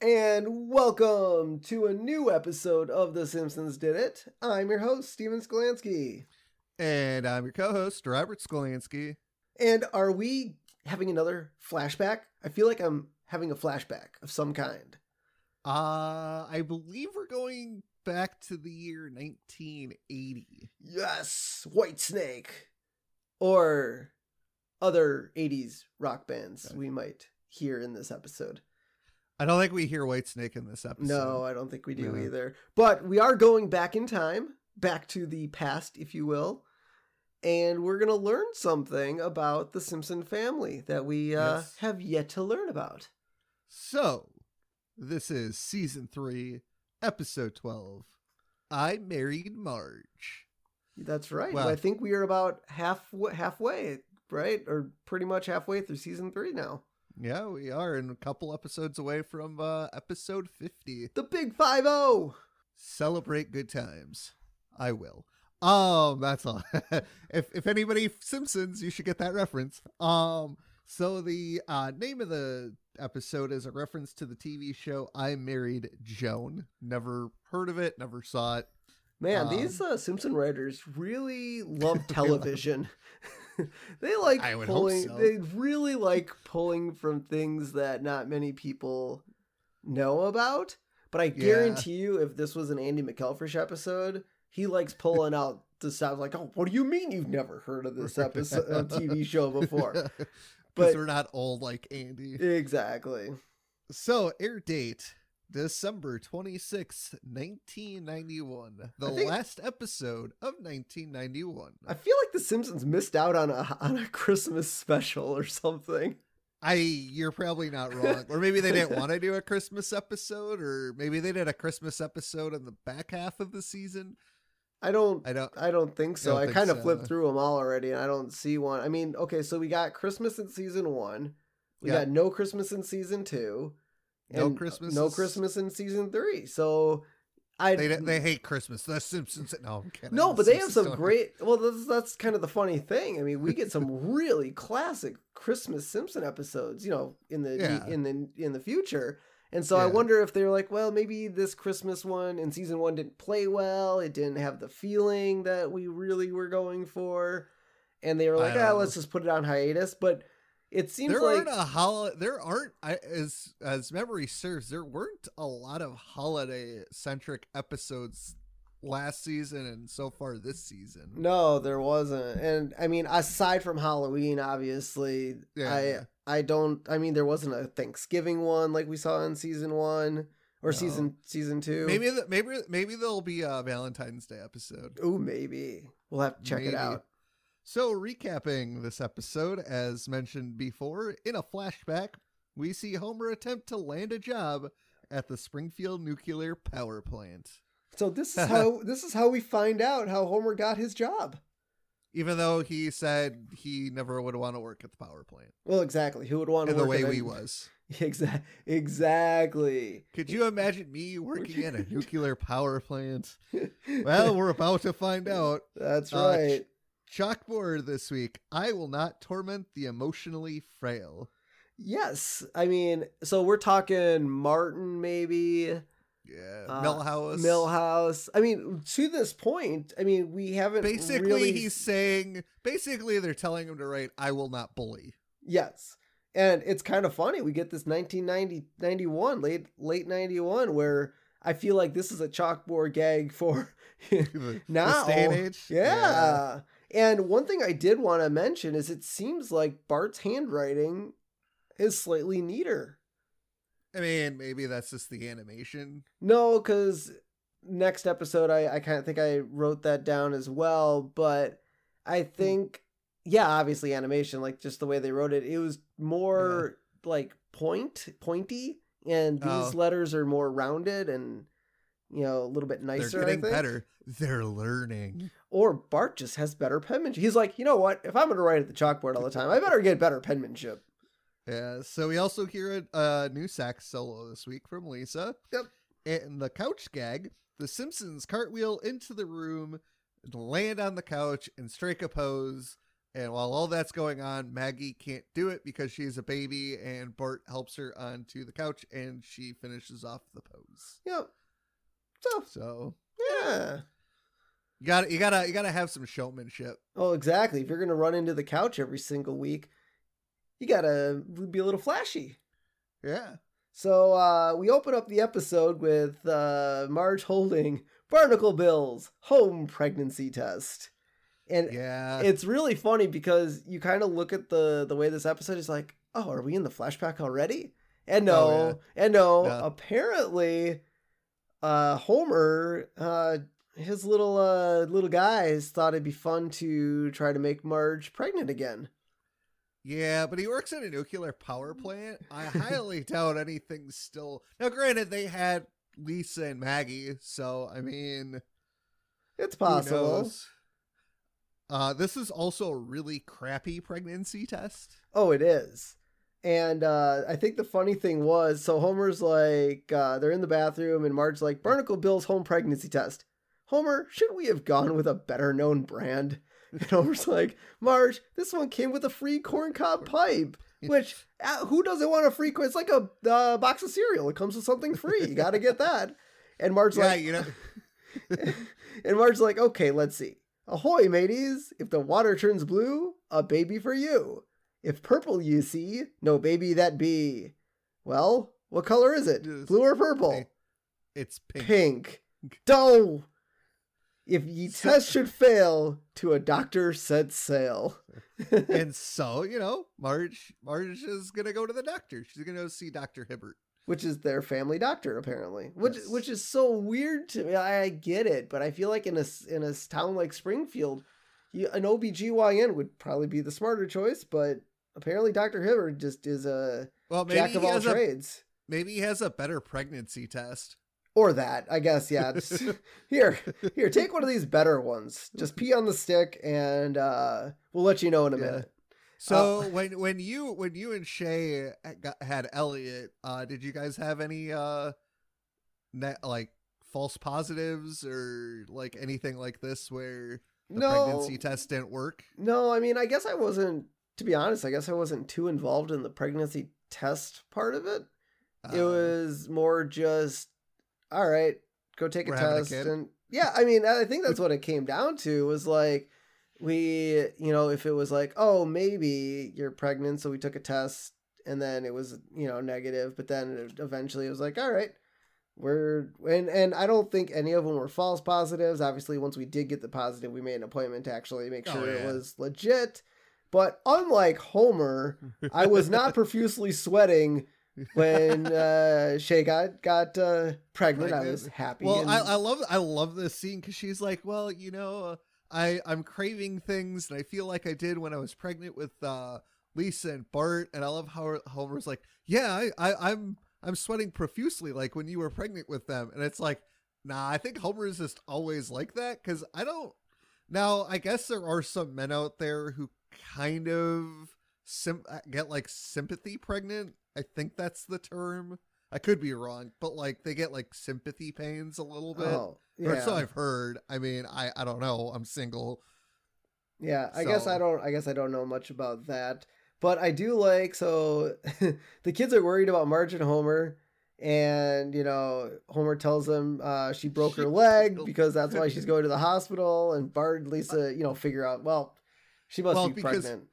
And welcome to a new episode of The Simpsons Did It. I'm your host, Steven Skolansky. And I'm your co-host, Robert Skolansky. And are we having another flashback? I feel like I'm having a flashback of some kind. Uh, I believe we're going back to the year 1980. Yes, Whitesnake. Or other 80s rock bands Okay. we might hear in this episode. I don't think we hear Whitesnake in this episode. No, I don't think we do No. either. But we are going back in time, back to the past, if you will. And we're going to learn something about the Simpson family that we uh, Yes. have yet to learn about. So, this is season 3, episode 12. I married Marge. That's right. Wow. I think we are about half halfway, right? Or pretty much halfway through season three now. Yeah, we are and a couple episodes away from uh episode 50. The big five oh. zero. Celebrate good times. I will. Um, that's all. if if anybody Simpsons, you should get that reference. Um, so the uh name of the episode is a reference to the TV show I Married Joan. Never heard of it, never saw it. Man, Um, these uh, Simpson writers really love television. they like I would hope pulling. so. They really like pulling from things that not many people know about. But I Yeah. guarantee you, if this was an Andy McElfresh episode, he likes pulling out the stuff like, "Oh, what do you mean you've never heard of this episode, uh, TV show before?" But we're not old like Andy. exactly. So air date December 26th, 1991. The think- last episode of 1991. I feel like The Simpsons missed out on a on a Christmas special or something. I you're probably not wrong. Or maybe they didn't want to do a Christmas episode, or maybe they did a Christmas episode in the back half of the season. I don't. I don't I don't think so. don't I think kind of so. flipped through them all already, and I don't see one. I mean, okay, so we got Christmas in season one. We Yeah. got no Christmas in season two. No Christmas No is- Christmas in season three. So I they they hate Christmas. The Simpsons no, no, The but they have some great. Well, that's that's kind of the funny thing. I mean, we get some really classic Christmas Simpson episodes. You know, in the Yeah. in the in the future. And so I wonder if they're like, well, maybe this Christmas one in season one didn't play well. It didn't have the feeling that we really were going for. And they were like, ah, know. let's just put it on hiatus. But it seems There like aren't a hol- There aren't as as memory serves. There weren't a lot of holiday centric episodes last season and so far this season. no, there wasn't. And I mean, aside from Halloween, obviously, Yeah. I I don't. I mean, there wasn't a Thanksgiving one like we saw in season one or No. season season two. Maybe the, maybe maybe there'll be a Valentine's Day episode. Oh, maybe we'll have to check Maybe. it out. So, recapping this episode, as mentioned before, in a flashback, we see Homer attempt to land a job at the Springfield nuclear power plant. So this is how this is how we find out how Homer got his job. Even though he said he never would want to work at the power plant, Well, exactly. Who would want to in the way we was. Exactly. Exactly. Could you imagine me working at a nuclear power plant? Well, we're about to find out. That's Uh, right. Chalkboard this week. I will not torment the emotionally frail. Yes. I mean, so we're talking Martin, maybe Yeah, Uh, Milhouse. Milhouse. I mean, to this point, I mean, we haven't Basically, really... he's saying. Basically, they're telling him to write, "I will not bully." yes. And it's kind of funny. We get this 1990, 91, late late 91, where I feel like this is a chalkboard gag for now. this day and age. Yeah. And one thing I did want to mention is it seems like Bart's handwriting is slightly neater. I mean, maybe that's just the animation. No, because next episode, I, I kind of think I wrote that down as well. But I Hmm. think, yeah, obviously animation, like just the way they wrote it, it was more like point, pointy. And these Oh. letters are more rounded and, you know, a little bit nicer. They're getting better. They're learning. Or Bart just has better penmanship. He's like, you know what? If I'm going to write at the chalkboard all the time, I better get better penmanship. Yeah. So we also hear a, new sax solo this week from Lisa. Yep. And the couch gag: the Simpsons cartwheel into the room, land on the couch, and strike a pose. And while all that's going on, Maggie can't do it because she's a baby, and Bart helps her onto the couch, and she finishes off the pose. Yep. So So yeah. You got to you gotta you gotta have some showmanship. Oh, exactly. If you're gonna run into the couch every single week, you gotta be a little flashy. Yeah. So uh, we open up the episode with uh, Marge holding Barnacle Bill's home pregnancy test, and Yeah. it's really funny because you kind of look at the the way this episode is like, oh, are we in the flashback already? And no, Oh, and no, Yeah. apparently, uh, Homer, uh, his little uh little guys thought it'd be fun to try to make Marge pregnant again. Yeah, but he works at a nuclear power plant. I highly doubt anything's still. Now, granted, they had Lisa and Maggie, so I mean, It's possible. Uh, this is also a really crappy pregnancy test. Oh, it is. And uh, I think the funny thing was, so Homer's like, uh, they're in the bathroom, and Marge's like, Barnacle Bill's home pregnancy test. Homer, should we have gone with a better known brand? And Homer's like, Marge, this one came with a free corncob pipe. Which, uh, who doesn't want a free? It's like a uh, box of cereal. It comes with something free. You got to get that. And Marge's yeah, like, you know, and Marge's like, okay, let's see. Ahoy, mateys! If the water turns blue, a baby for you. If purple you see, no baby that be. Well, what color is it? Blue or purple? It's pink. Pink. D'oh. If ye test should fail, to a doctor set sail. and so, you know, Marge, Marge is gonna go to the doctor. She's gonna go see Doctor Hibbert. which is their family doctor apparently which Yes. which is so weird to me I, I get it but i feel like in a in a town like springfield you, an obgyn would probably be the smarter choice but apparently dr hibbert just is a Well, jack of all has a trades maybe he has a better pregnancy test. Or that i guess yeah just, here here take one of these better ones just pee on the stick and uh we'll let you know in a Yeah. minute So Uh, when when you when you and Shay got, had Elliot, uh, did you guys have any uh, net, like false positives or like anything like this where the no pregnancy test didn't work? No, I mean, I guess I wasn't. To be honest, I guess I wasn't too involved in the pregnancy test part of it. it Uh, was more just, all right, go take a We're a test, kid? and yeah, I mean, I think that's what it came down to. Was like, we, you know, if it was like, oh, maybe you're pregnant, so we took a test, and then it was, you know, negative, but then eventually it was like, all right. We're and and I don't think any of them were false positives. Obviously, once we did get the positive, we made an appointment to actually make Oh, sure it was legit. But unlike Homer, I was not profusely sweating when uh, Shay got got uh, pregnant. I was happy. Well, and- I, I love I love this scene because she's like, well, you know, uh, I I'm craving things, and I feel like I did when I was pregnant with uh, Lisa and Bart, and I love how Homer's like, yeah, I, I I'm I'm sweating profusely like when you were pregnant with them, and it's like, nah, I think Homer is just always like that because I don't. Now, I guess there are some men out there who kind of sim- uh, get like sympathy pregnant. I think that's the term. I could be wrong, but like they get like sympathy pains a little bit. oh, Or yeah, so I've heard. I mean, I I don't know. I'm single. yeah. I guess I don't. I guess I don't know much about that. But I do like so the kids are worried about Marge and Homer, and you know Homer tells them uh, she broke her leg because that's why she's going to the hospital. And Bart and Lisa, you know, figure out well, she must Well, be because- pregnant.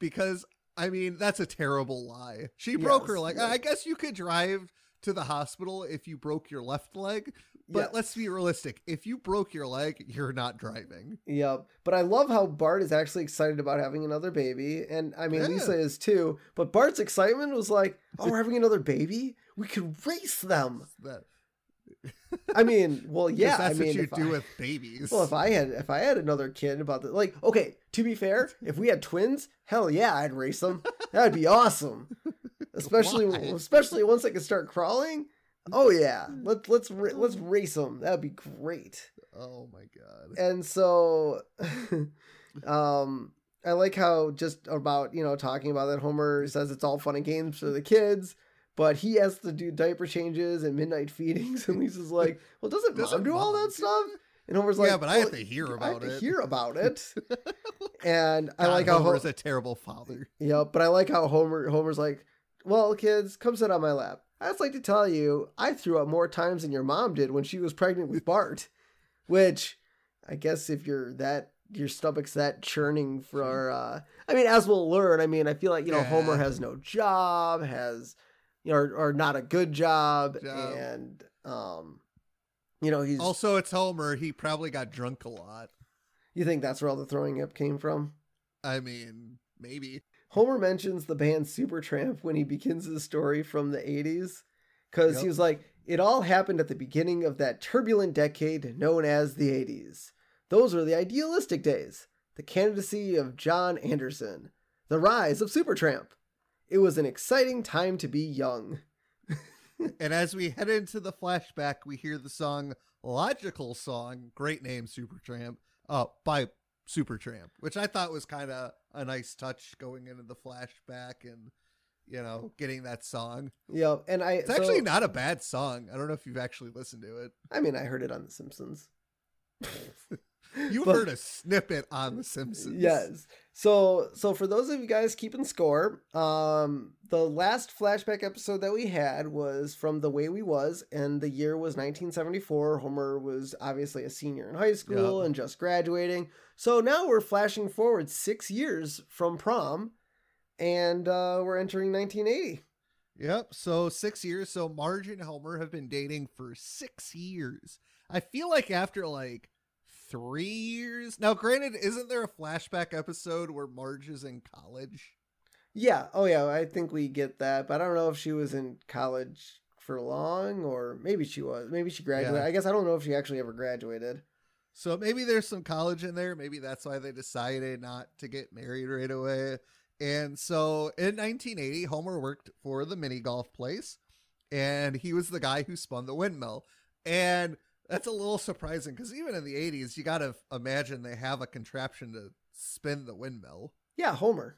because I mean that's a terrible lie. She broke her Yes, leg. yes. I guess you could drive to the hospital if you broke your left leg, but Yeah. let's be realistic. If you broke your leg, you're not driving. Yep. But I love how Bart is actually excited about having another baby. And I mean, Yeah. Lisa is too. But Bart's excitement was like, oh, we're having another baby? We could race them. That I mean, well, yeah. that's I mean, what you do I, with babies. well, if I had if I had another kid about the like, okay, to be fair, if we had twins, hell yeah, I'd race them. That'd be awesome. Especially Why? especially once they could start crawling. Oh yeah, let let's let's race them. That'd be great. oh my god. and so um i like how just about you know talking about that homer says it's all fun and games for the kids but he has to do diaper changes and midnight feedings and lisa's like well doesn't, Doesn't mom do all that stuff And Homer's like, yeah, but I have "Well, to hear about it. I to it. hear about it. and I God, like how Homer's Ho- a terrible father. yeah, but I like how Homer Homer's like, well, kids, come sit on my lap. I'd just like to tell you, I threw up more times than your mom did when she was pregnant with Bart. Which, I guess, if you're that your stomach's that churning for, uh, I mean, as we'll learn. I mean, I feel like you know Yeah. Homer has no job, has you know, or, or not a good job, Job. and um, you know, he's. Also, it's Homer. He probably got drunk a lot. you think that's where all the throwing up came from? I mean, maybe. Homer mentions the band Supertramp when he begins his story from the 80s because he was like, it all happened at the beginning of that turbulent decade known as the 80s. Those were the idealistic days, the candidacy of John Anderson, the rise of Supertramp. It was an exciting time to be young. And as we head into the flashback, we hear the song Logical Song, great name, Supertramp, uh, by Supertramp, which I thought was kind of a nice touch going into the flashback and, you know, getting that song. Yep, and I It's so- actually not a bad song. I don't know if you've actually listened to it. I mean, I heard it on The Simpsons. You've But- heard a snippet on The Simpsons. Yes. So so for those of you guys keeping score, um the last flashback episode that we had was from The Way We Was and the year was 1974. Homer was obviously a senior in high school Yep. and just graduating. So now we're flashing forward 6 years from prom and uh we're entering 1980. Yep. So six years. So Marge and Homer have been dating for six years. I feel like after like three years. Now, granted, isn't there a flashback episode where Marge is in college? Yeah, oh yeah, I think we get that, but I don't know if she was in college for long or maybe she was. Maybe she graduated. Yeah. I guess I don't know if she actually ever graduated. So maybe there's some college in there. Maybe that's why they decided not to get married right away. And so in 1980, Homer worked for the mini golf place, and he was the guy who spun the windmill. And that's a little surprising because even in the 80s, you got to imagine they have a contraption to spin the windmill. Yeah, Homer.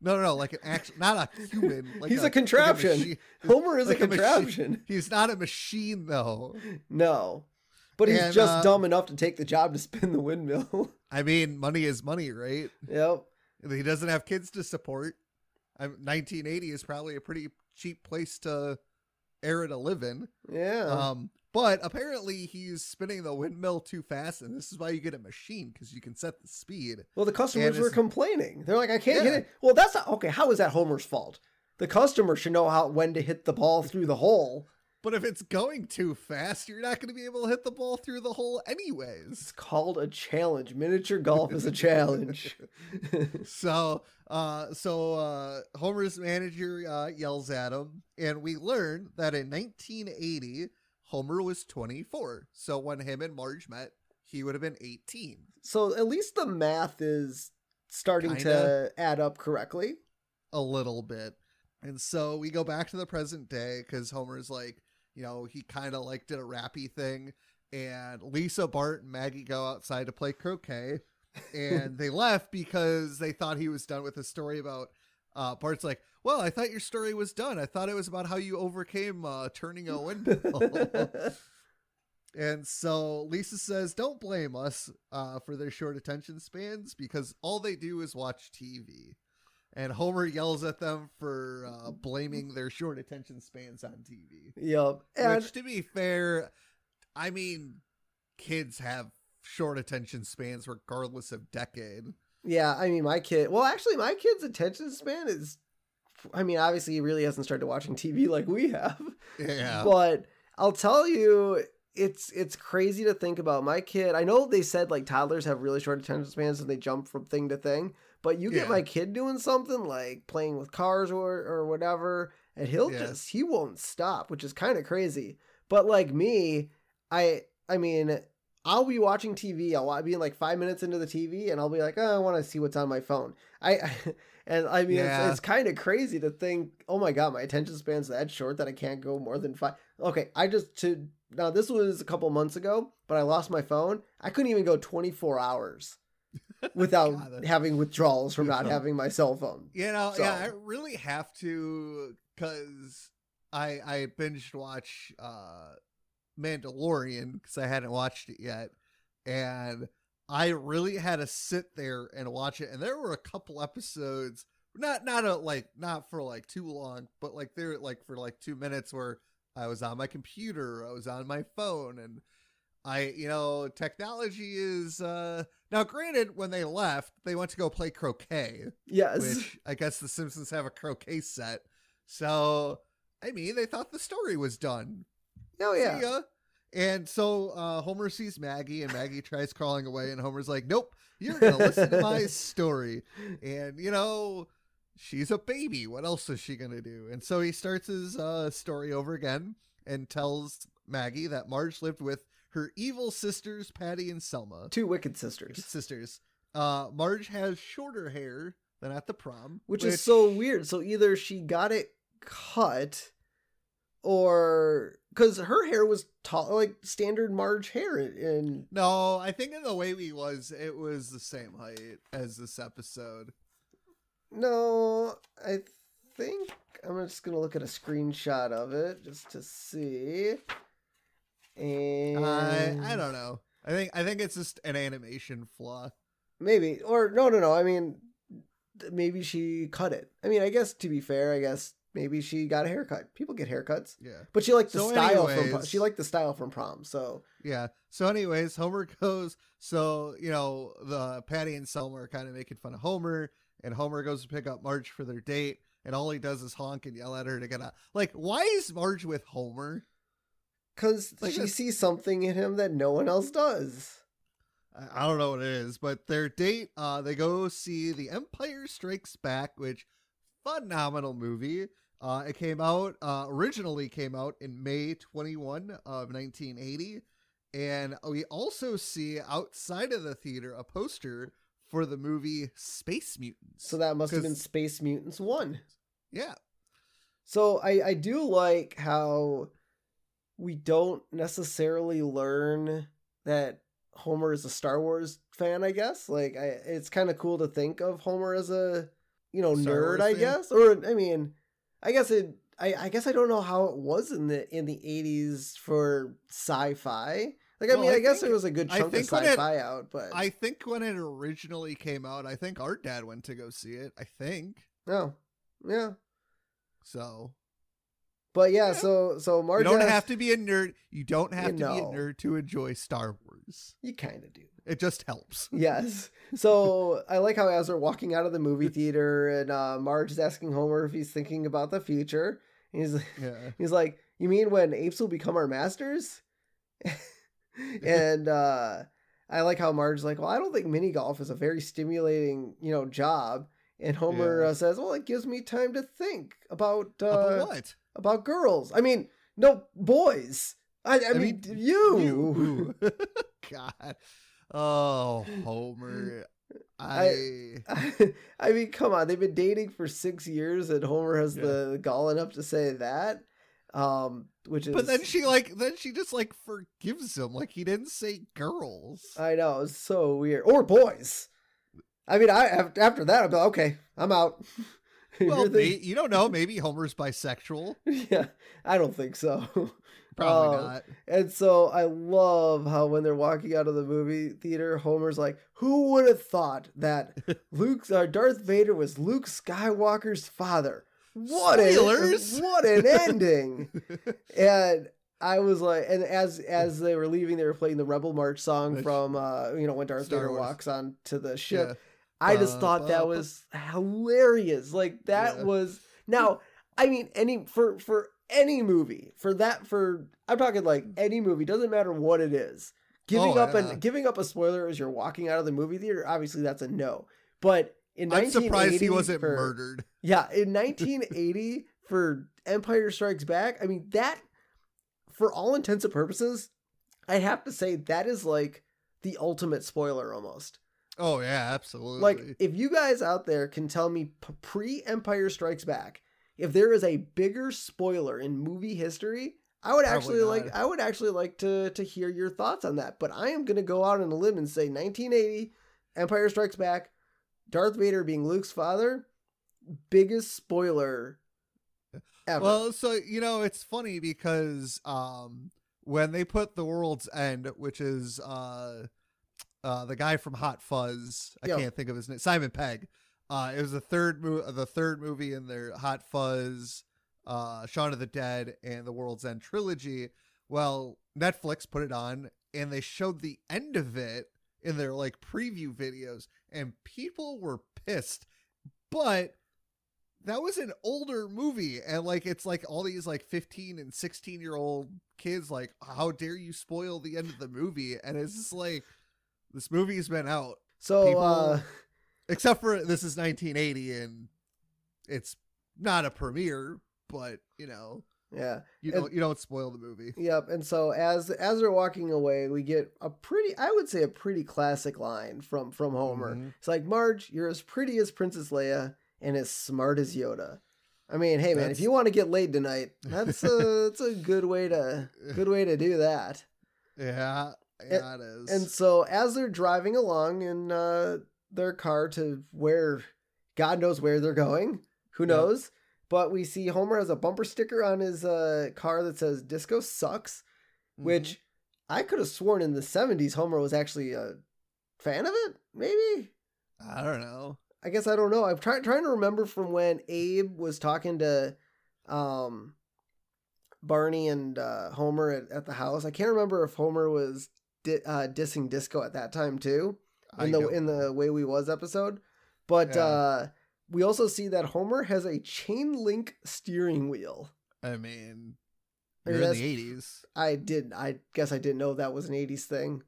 No, no, no, like an actual, not a human. Like He's a like contraption. machi- Homer is Like a a contraption. He's not a machine though. No. But he's And, just uh, dumb enough to take the job to spin the windmill. I mean, money is money, right? yep. He doesn't have kids to support. I'm 1980 is probably a pretty cheap place to era to live in. Yeah. Um, but apparently he's spinning the windmill too fast, and this is why you get a machine because you can set the speed. well, the customers were complaining. They're like, I can't hit Yeah. it. Well, that's not okay. How is that Homer's fault? The customer should know how when to hit the ball through the hole. But if it's going too fast, you're not going to be able to hit the ball through the hole anyways. It's called a challenge. Miniature golf is a challenge. so uh so uh homer's manager uh yells at him and we learn that in 1980 homer was 24 so when him and marge met he would have been 18 so at least the math is starting to Kinda. add up correctly. a little bit and so we go back to the present day because homer's like you know he kind of like did a rappy thing and lisa bart and maggie go outside to play croquet and they left because they thought he was done with his story about uh Bart's like, "Well, I thought your story was done. I thought it was about how you overcame uh turning a windmill." and so Lisa says, "Don't blame us uh for their short attention spans because all they do is watch TV." And Homer yells at them for uh, blaming their short attention spans on TV. yep. And Which, to be fair, I mean, kids have short attention spans regardless of decade. Yeah, I mean, my kid. Well, actually, my kid's attention span is. I mean, obviously, he really hasn't started watching TV like we have. Yeah. But I'll tell you, it's it's crazy to think about. My kid. I know they said like toddlers have really short attention spans and they jump from thing to thing. But you get Yeah. my kid doing something like playing with cars or or whatever, and he'll Yeah. just he won't stop, which is kind of crazy. But like me, I I mean. I'll be watching TV. I'll be like five minutes into the TV, and I'll be like, "Oh, I want to see what's on my phone." I, and I mean, Yeah. it's, it's kind of crazy to think, "Oh my god, my attention span's that short that I can't go more than five. Okay, I just to now this was a couple months ago, but I lost my phone. I couldn't even go twenty four hours without God, having withdrawals from not Yeah. having my cell phone. You know, So- yeah, I really have to because I I binged watch uh Mandalorian because I hadn't watched it yet, and I really had to sit there and watch it. And there were a couple episodes, not not a, like not for like too long, but like there like for like two minutes where I was on my computer, I was on my phone, and I you know technology is uh now granted when they left they went to go play croquet, Yes. which I guess the Simpsons have a croquet set, so. I mean, they thought the story was done. Oh yeah. And so uh, Homer sees Maggie, and Maggie tries crawling away, and Homer's like, "Nope, you're gonna listen to my story." And you know, she's a baby. What else is she gonna do? And so he starts his uh, story over again and tells Maggie that Marge lived with her evil sisters, Patty and Selma. Two wicked sisters. Sisters. Uh, Marge has shorter hair than at the prom, Which, is so weird. So either she got it cut or because her hair was tall like standard Marge hair and No, I think in the way we was, it was the same height as this episode. no, I think I'm just gonna look at a screenshot of it just to see. And I I don't know. I think I think it's just an animation flaw. maybe or no no no. I mean maybe she cut it. I mean I guess to be fair, I guess maybe she got a haircut. People get haircuts. Yeah. But she liked the So style from anyways- she liked the style from prom. So Yeah. So anyways, Homer goes so, you know, the Patty and Selma are kind of making fun of Homer and Homer goes to pick up Marge for their date and all he does is honk and yell at her to get out. Like, why is Marge with Homer? because Like she sees something in him that no one else does. I- I don't know what it is, but their date, uh, they go see The Empire Strikes Back, which phenomenal movie. Uh, it came out uh, originally came out in May 21 of 1980, and we also see outside of the theater a poster for the movie Space Mutants. So that must have been Space Mutants one. yeah, So I I do like how we don't necessarily learn that Homer is a Star Wars fan. I guess like I it's kind of cool to think of Homer as a you know Star nerd. Wars I fan? guess or I mean I guess it. I, I guess I don't know how it was in the in the eighties for sci-fi. Like I Well, mean, I, I guess there was a good chunk of when it- sci-fi out, but I think when it originally came out, I think our dad went to go see it. I think no, yeah, so. but yeah. Yeah. So so Marge, you don't has- have to be a nerd. You don't have You to be a nerd to enjoy Star Wars. You kind of do. It just helps. Yes. So I like how as they're walking out of the movie theater, and uh, Marge is asking Homer if he's thinking about the future. And he's Yeah. he's like, "You mean when apes will become our masters?" and uh, I like how Marge's like, "Well, I don't think mini golf is a very stimulating, you know, job." And Homer Yeah. uh, says, "Well, it gives me time to think about uh, About what? about girls. I mean, no boys. I, I, I mean, mean, you." You. God. Oh, Homer. I. I mean, come on. They've been dating for six years, and Homer has Yeah. the gall enough to say that. Um, which is, But then she like then she just like forgives him like he didn't say girls. I know it's so weird. Or boys. I mean, I after that, I'll be like, okay, I'm out. Well, you don't know. Maybe Homer's bisexual. yeah, I don't think so. Probably Uh, not. And so I love how when they're walking out of the movie theater, Homer's like, "Who would have thought that Luke, uh, Darth Vader, was Luke Skywalker's father? What Spoilers! an what an ending!" and I was like, and as as they were leaving, they were playing the Rebel March song from uh, you know when Darth Star Vader Wars. walks on to the ship. I just thought that was hilarious. Like that Yeah. was now. I mean, any for for any movie for that for I'm talking like any movie doesn't matter what it is. Giving Oh, up yeah. and giving up a spoiler as you're walking out of the movie theater, obviously that's a no. But in I'm surprised 1980 he wasn't for- murdered. Yeah, in 1980 for Empire Strikes Back, I mean that for all intents and purposes, I have to say that is like the ultimate spoiler almost. Oh yeah, absolutely. Like, if you guys out there can tell me pre Empire Strikes Back, if there is a bigger spoiler in movie history, I would actually like. I would actually like to to hear your thoughts on that. But I am gonna go out on a limb and say 1980, Empire Strikes Back, Darth Vader being Luke's father, biggest spoiler ever. Well, so you know, it's funny because um when they put the world's end, which is uh uh, the guy from Hot Fuzz. I can't think of his name. Simon Pegg. Uh, it was the third mo- the third movie in their Hot Fuzz, uh, Shaun of the Dead, and the World's End trilogy. Well, Netflix put it on, and they showed the end of it in their like preview videos, and people were pissed. But that was an older movie, and like it's like all these like fifteen and sixteen year old kids like, how dare you spoil the end of the movie? And it's just like this movie's been out So People- uh, except for this is 1980 and it's not a premiere but you know yeah, you And- don't you don't spoil the movie yep. And so as as they're walking away, we get a pretty, I would say, a pretty classic line from from Homer. Mhm. It's like, Marge, you're as pretty as Princess Leia and as smart as Yoda. I mean, hey man, That's- if you want to get laid tonight, that's a that's a good way to good way to do that. yeah yeah it is And so as they're driving along in uh, their car to where God knows where they're going, who Yep. knows? But we see Homer has a bumper sticker on his uh, car that says "Disco sucks," Mhm. which I could have sworn in the '70s Homer was actually a fan of it. Maybe i don't know I guess I don't know. I'm trying trying to remember from when Abe was talking to um Barney and uh, Homer at, at the house. I can't remember if Homer was di- uh, dissing disco at that time too I in the don't in the way we was episode. But Yeah. uh we also see that Homer has a chain link steering wheel. i mean you're in the 80s I did I guess I didn't know that was an 80s thing.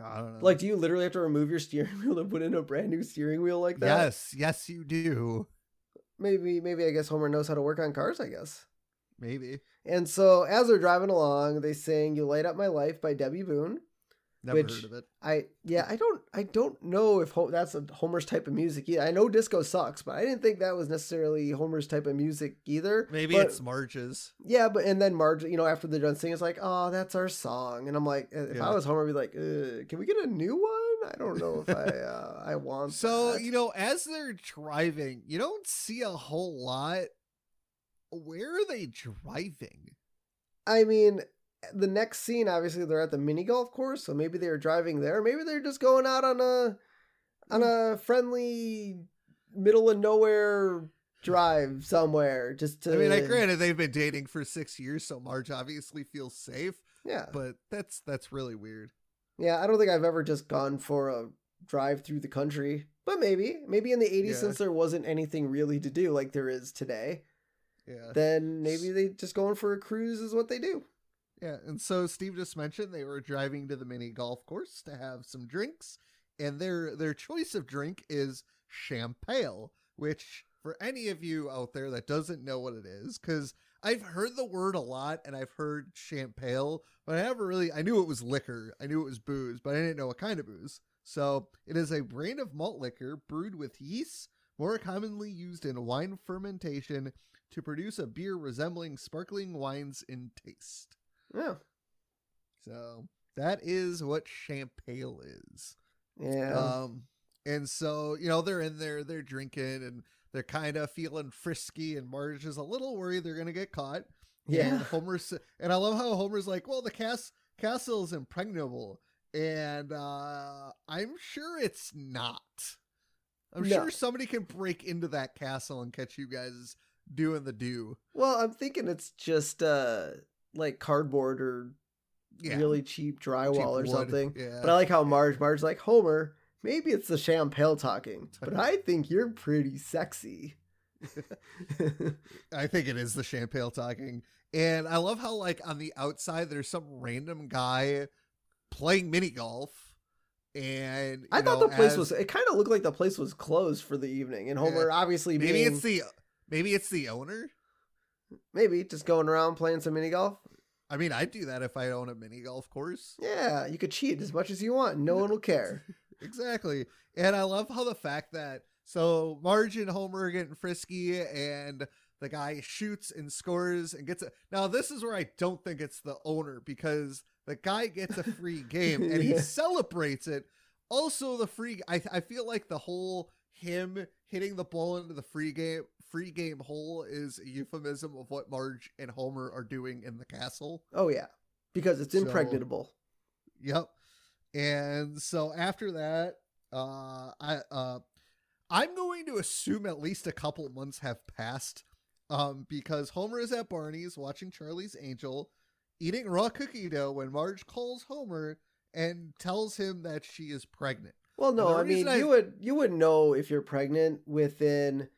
i don't know Like do you literally have to remove your steering wheel to put in a brand new steering wheel like that? yes yes you do Maybe maybe I guess Homer knows how to work on cars, I guess. maybe And so as they're driving along, they sing "You Light Up My Life" by Debbie Boone. Never Which- heard of it I yeah, I don't I don't know if Ho- that's a Homer's type of music. either. I know disco sucks, but I didn't think that was necessarily Homer's type of music either. maybe But- it's marge's yeah, but and then Marge, you know, after they're done singing, it's like, oh, that's our song, and I'm like, if Yeah. I was Homer, I'd be like, uh, can we get a new one? I don't know if I uh, I want. So, that. you know, as they're driving, you don't see a whole lot. Where are they driving? I mean, the next scene, obviously, they're at the mini golf course, so maybe they were driving there. Maybe they're just going out on a on mm. a friendly middle of nowhere drive somewhere, just to. I mean, I granted they've been dating for six years, so Marge obviously feels safe, Yeah, but that's that's really weird. yeah. I don't think I've ever just gone for a drive through the country, but maybe, maybe in the '80s, Yeah. since there wasn't anything really to do like there is today, Yeah. then maybe they just going for a cruise is what they do. Yeah. And so Steve just mentioned they were driving to the mini golf course to have some drinks, and their their choice of drink is Champale, which for any of you out there that doesn't know what it is, because I've heard the word a lot and I've heard champagne, but I never really I knew it was liquor. I knew it was booze, but I didn't know what kind of booze. So it is a brand of malt liquor brewed with yeast, more commonly used in wine fermentation to produce a beer resembling sparkling wines in taste. Yeah, So that is what Champale is. yeah. Um, and so you know they're in there, they're drinking, and they're kind of feeling frisky. And Marge is a little worried they're gonna get caught. Yeah. And Homer's, and I love how Homer's like, "Well, the cas- castle is impregnable," and uh, I'm sure it's not. I'm No. sure somebody can break into that castle and catch you guys doing the do. Well, I'm thinking it's just uh like cardboard or Yeah, really cheap drywall cheap or wood. something. Yeah, But I like how Marge Marge's like Homer. Maybe it's the Champale talking, but I think you're pretty sexy. I think it is the Champale talking. And I love how like on the outside there's some random guy playing mini golf. And I you thought the place as- was. It kind of looked like the place was closed for the evening, and Homer obviously maybe being it's the maybe it's the owner. Maybe just going around playing some mini golf. I mean, I'd do that if I own a mini golf course. Yeah, you could cheat as much as you want. No one will care. exactly. And I love how the fact that so Marge and Homer are getting frisky and the guy shoots and scores and gets it. Now this is where I don't think it's the owner because the guy gets a free game and he celebrates it. Also the free I I feel like the whole him hitting the ball into the free game free game hole is a euphemism of what Marge and Homer are doing in the castle. Oh yeah, because it's So- impregnable. Yep. And so after that, uh, I uh, I'm going to assume at least a couple months have passed, um, because Homer is at Barney's watching Charlie's Angel, eating raw cookie dough when Marge calls Homer and tells him that she is pregnant. Well, no, I mean I- you would you would know if you're pregnant within.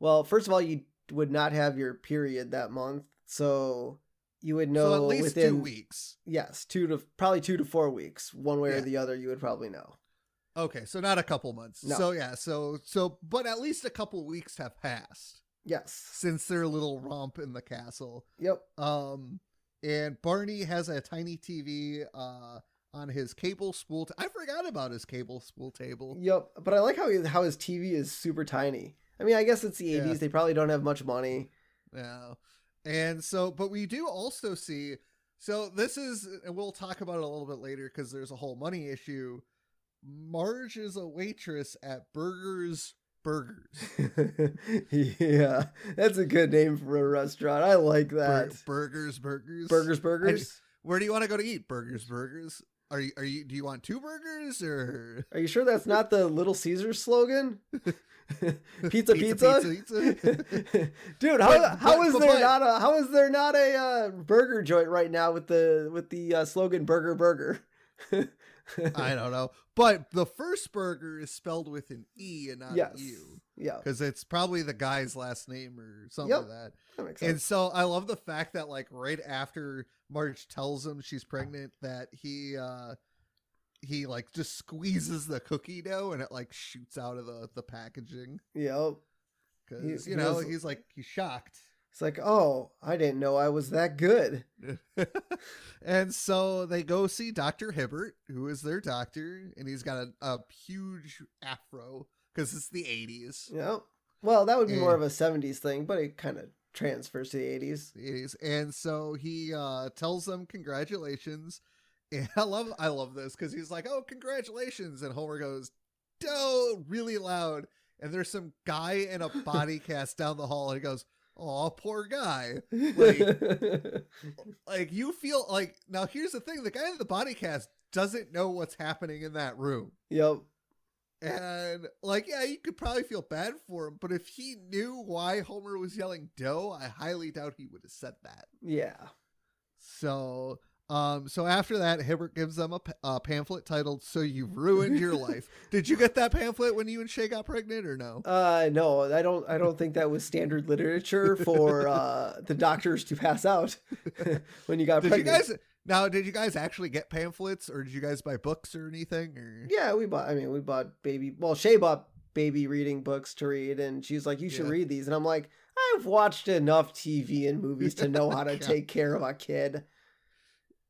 Well, first of all, you would not have your period that month, so you would know so at least within two weeks. yes, two to probably two to four weeks, one way Yeah. or the other. You would probably know. Okay, so not a couple months. No. So yeah, so so but at least a couple weeks have passed Yes. since their little romp in the castle. Yep. Um, and Barney has a tiny TV uh on his cable spool. T- I forgot about his cable spool table. Yep. But I like how he, how his TV is super tiny. I mean, I guess it's the Yeah. '80s. They probably don't have much money. Yeah. And so, but we do also see. So this is, and we'll talk about it a little bit later because there's a whole money issue. Marge is a waitress at Burgers Burgers. yeah, that's a good name for a restaurant. I like Bur- that. burgers Burgers. Burgers, burgers. Where do you want to go to eat? Burgers Burgers. Are you? Are you? Do you want two burgers or Are you sure that's not the Little Caesars slogan? pizza, pizza, pizza, Dude, how But- how but- is but- there not a how is there not a uh, burger joint right now with the with the uh, slogan "Burger Burger"? I don't know. But the first burger is spelled with an E and not yes. a U. Yeah, Because it's probably the guy's last name or something Yep. like that. that makes And so I love the fact that like right after Marge tells him she's pregnant, that he uh he like just squeezes the cookie dough and it like shoots out of the the packaging Yep. because you know was- he's like he's shocked. It's like, oh, I didn't know I was that good. and so they go see Dr. Hibbert, who is their doctor, and he's got a, a huge afro because it's the 80s. Yep. Well, that would be more of a '70s thing, but it kind of transfers to the '80s. The 80s. And so he uh, tells them congratulations. And I love I love this because he's like, oh, congratulations. And Homer goes, D'oh, really loud. And there's some guy in a body cast down the hall and he goes, oh, poor guy. Like you feel like now here's the thing, the guy in the body cast doesn't know what's happening in that room. yep. And like, yeah, you could probably feel bad for him, but if he knew why Homer was yelling D'oh, I highly doubt he would have said that. Yeah. So, um, so after that, Hibbert gives them a, a pamphlet titled "So You've Ruined Your Life." Did you get that pamphlet when you and Shay got pregnant, or no? Uh, no, I don't. I don't think that was standard literature for uh, the doctors to pass out when you got Did you pregnant. guys now? Did you guys actually get pamphlets, or did you guys buy books or anything? Or Yeah, we bought. I mean, we bought baby. Well, Shay bought baby reading books to read, and she's like, "You should Yeah. read these." And I'm like, "I've watched enough TV and movies to know how to Yeah. take care of a kid."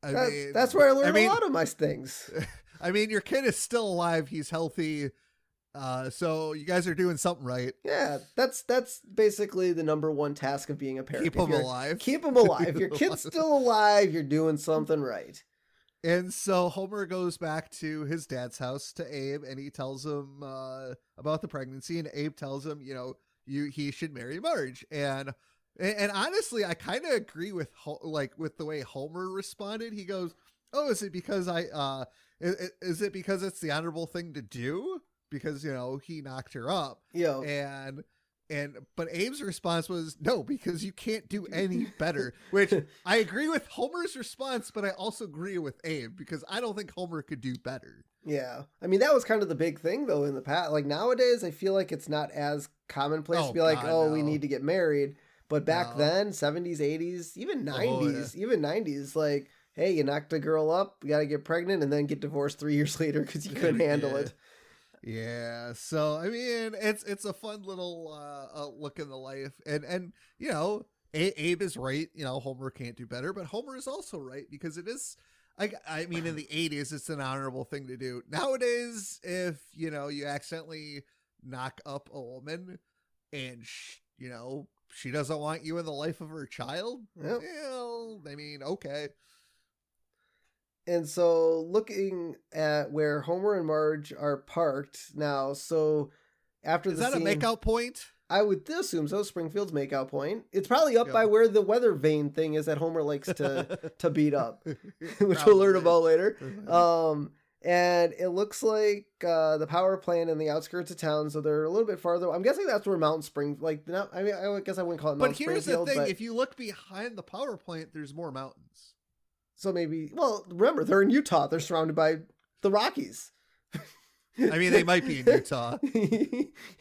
I That's, mean, that's where I learned mean- a lot of my things. I mean, your kid is still alive; he's healthy. Uh, so you guys are doing something right. Yeah, that's that's basically the number one task of being a parent. Keep him alive. Keep him alive. If your kid's still alive, you're doing something right. And so Homer goes back to his dad's house to Abe, and he tells him uh, about the pregnancy. And Abe tells him, you know, you he should marry Marge. And and, and honestly, I kind of agree with like with the way Homer responded. He goes, "Oh, is it because I uh, is, is it because it's the honorable thing to do? Because you know he knocked her up." Yo, And and but Abe's response was no because you can't do any better. Which I agree with Homer's response, but I also agree with Abe because I don't think Homer could do better. yeah. I mean, that was kind of the big thing though in the past. Like nowadays, I feel like it's not as commonplace Oh, to be like, God, "Oh, we need to get married." But back No. then, 70s, 80s, even Oh, 90s, even 90s, like, hey, you knocked a girl up, you got to get pregnant, and then get divorced three years later because you couldn't handle Yeah. it. Yeah, so I mean, it's it's a fun little uh, uh, look in the life, and and you know, a- Abe is right. You know, Homer can't do better, but Homer is also right because it is. I I mean, in the '80s, it's an honorable thing to do. Nowadays, if you know you accidentally knock up a woman, and sh- you know she doesn't want you in the life of her child, Yep. well, I mean, okay, And so, looking at where Homer and Marge are parked now, so after is the that a makeout point? I would assume so. Springfield's makeout point. It's probably up Yeah. by where the weather vane thing is that Homer likes to to beat up, which we'll learn about later. Um, and it looks like uh, the power plant in the outskirts of town, so they're a little bit farther. I'm guessing that's where Mountain Spring, like, not, I mean, I guess I wouldn't call it. Mountain. But Mount here's the thing: but- if you look behind the power plant, there's more mountains. so maybe, well, remember they're in Utah. They're surrounded by the Rockies. I mean, they might be in Utah.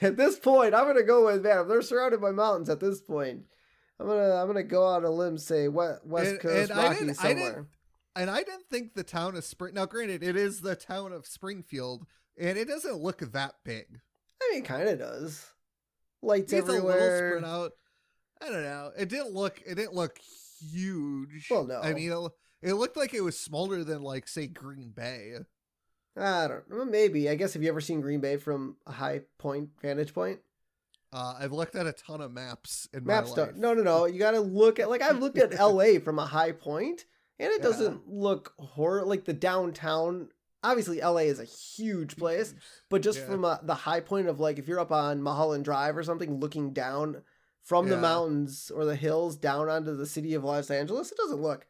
at this point, I'm gonna go with man. If they're surrounded by mountains, at this point, I'm gonna I'm gonna go out on a limb say what West And- Coast and I Rockies didn't- I didn't- somewhere. And I didn't think the town of Spring. Now, granted, it is the town of Springfield, and it doesn't look that big. I mean, kind of does. Lights It's a little spread out. I don't know. It didn't look. It didn't look huge. Well, no. I mean, it, it looked like it was smaller than, like, say, Green Bay. I don't know. Maybe. I guess have you ever seen Green Bay from a high point vantage point? Uh, I've looked at a ton of maps in Maps my don't. life. No, no, no. You got to look at like I've looked at L.A. from a high point, and it Yeah. doesn't look horror like the downtown. Obviously, L.A. is a huge place, but just Yeah. from uh the high point of like if you're up on Mulholland Drive or something, looking down from the mountains or the hills down onto the city of Los Angeles, it doesn't look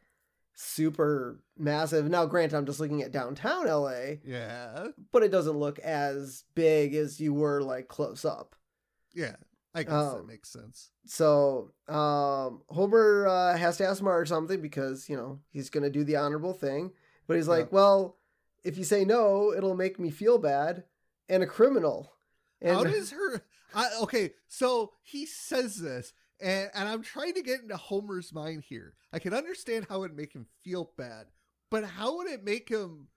super massive. Now, granted, I'm just looking at downtown L.A., Yeah. but it doesn't look as big as you were like close up. Yeah. I guess that Um, makes sense. So um, Homer uh, has to ask Marge something because you know he's gonna do the honorable thing, but he's like, Yeah. "Well, if you say no, it'll make me feel bad and a criminal." And How does her? I, okay, so he says this, and and I'm trying to get into Homer's mind here. I can understand how it'd make him feel bad, but how would it make him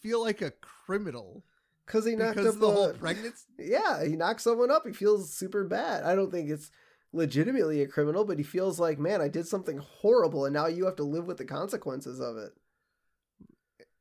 feel like a criminal because he knocked because up the the whole pregnancy? yeah, he knocks someone up. He feels super bad. I don't think it's legitimately a criminal, but he feels like, man, I did something horrible, and now you have to live with the consequences of it.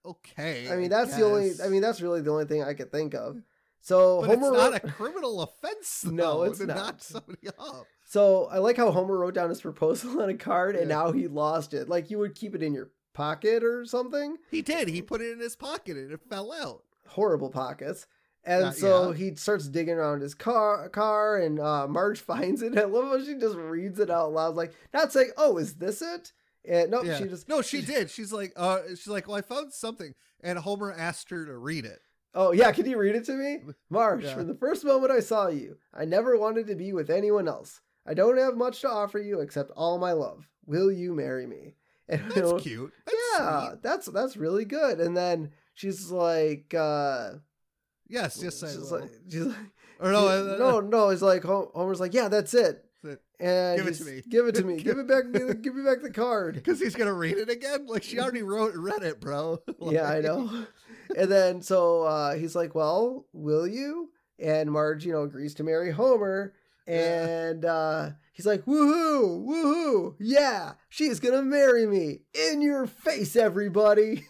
Okay, I mean, that's the only. I mean, that's really the only thing I could think of. So but Homer it's not wrote- a criminal offense. No, it's to not. knock somebody up. So I like how Homer wrote down his proposal on a card and now he lost it. Like you would keep it in your pocket or something. He did. He put it in his pocket and it fell out. Horrible pockets. And so he starts digging around his car car and uh, Marge finds it. I love how she just reads it out loud, like not saying, Oh, is this it? And no, Yeah. she just no, she did. She's like, uh, she's like, well, I found something, and Homer asked her to read it. Oh yeah, can you read it to me? Marge, Yeah. from the first moment I saw you, I never wanted to be with anyone else. I don't have much to offer you except all my love. Will you marry me? And you know, That's cute. That's yeah, sweet. that's that's really good. And then she's like, uh, Yes, yes, I will. like, she's like, or no, uh, no, no. He's like, Homer's like, yeah, that's it. And Give it to me. Give it to me. give it back. Give me back the card. because he's gonna read it again. Like she already wrote, read it, bro. yeah, I know. And then so uh, he's like, well, will you? And Marge, you know, agrees to marry Homer. And uh, he's like, woohoo, woohoo, yeah, she's gonna marry me in your face, everybody.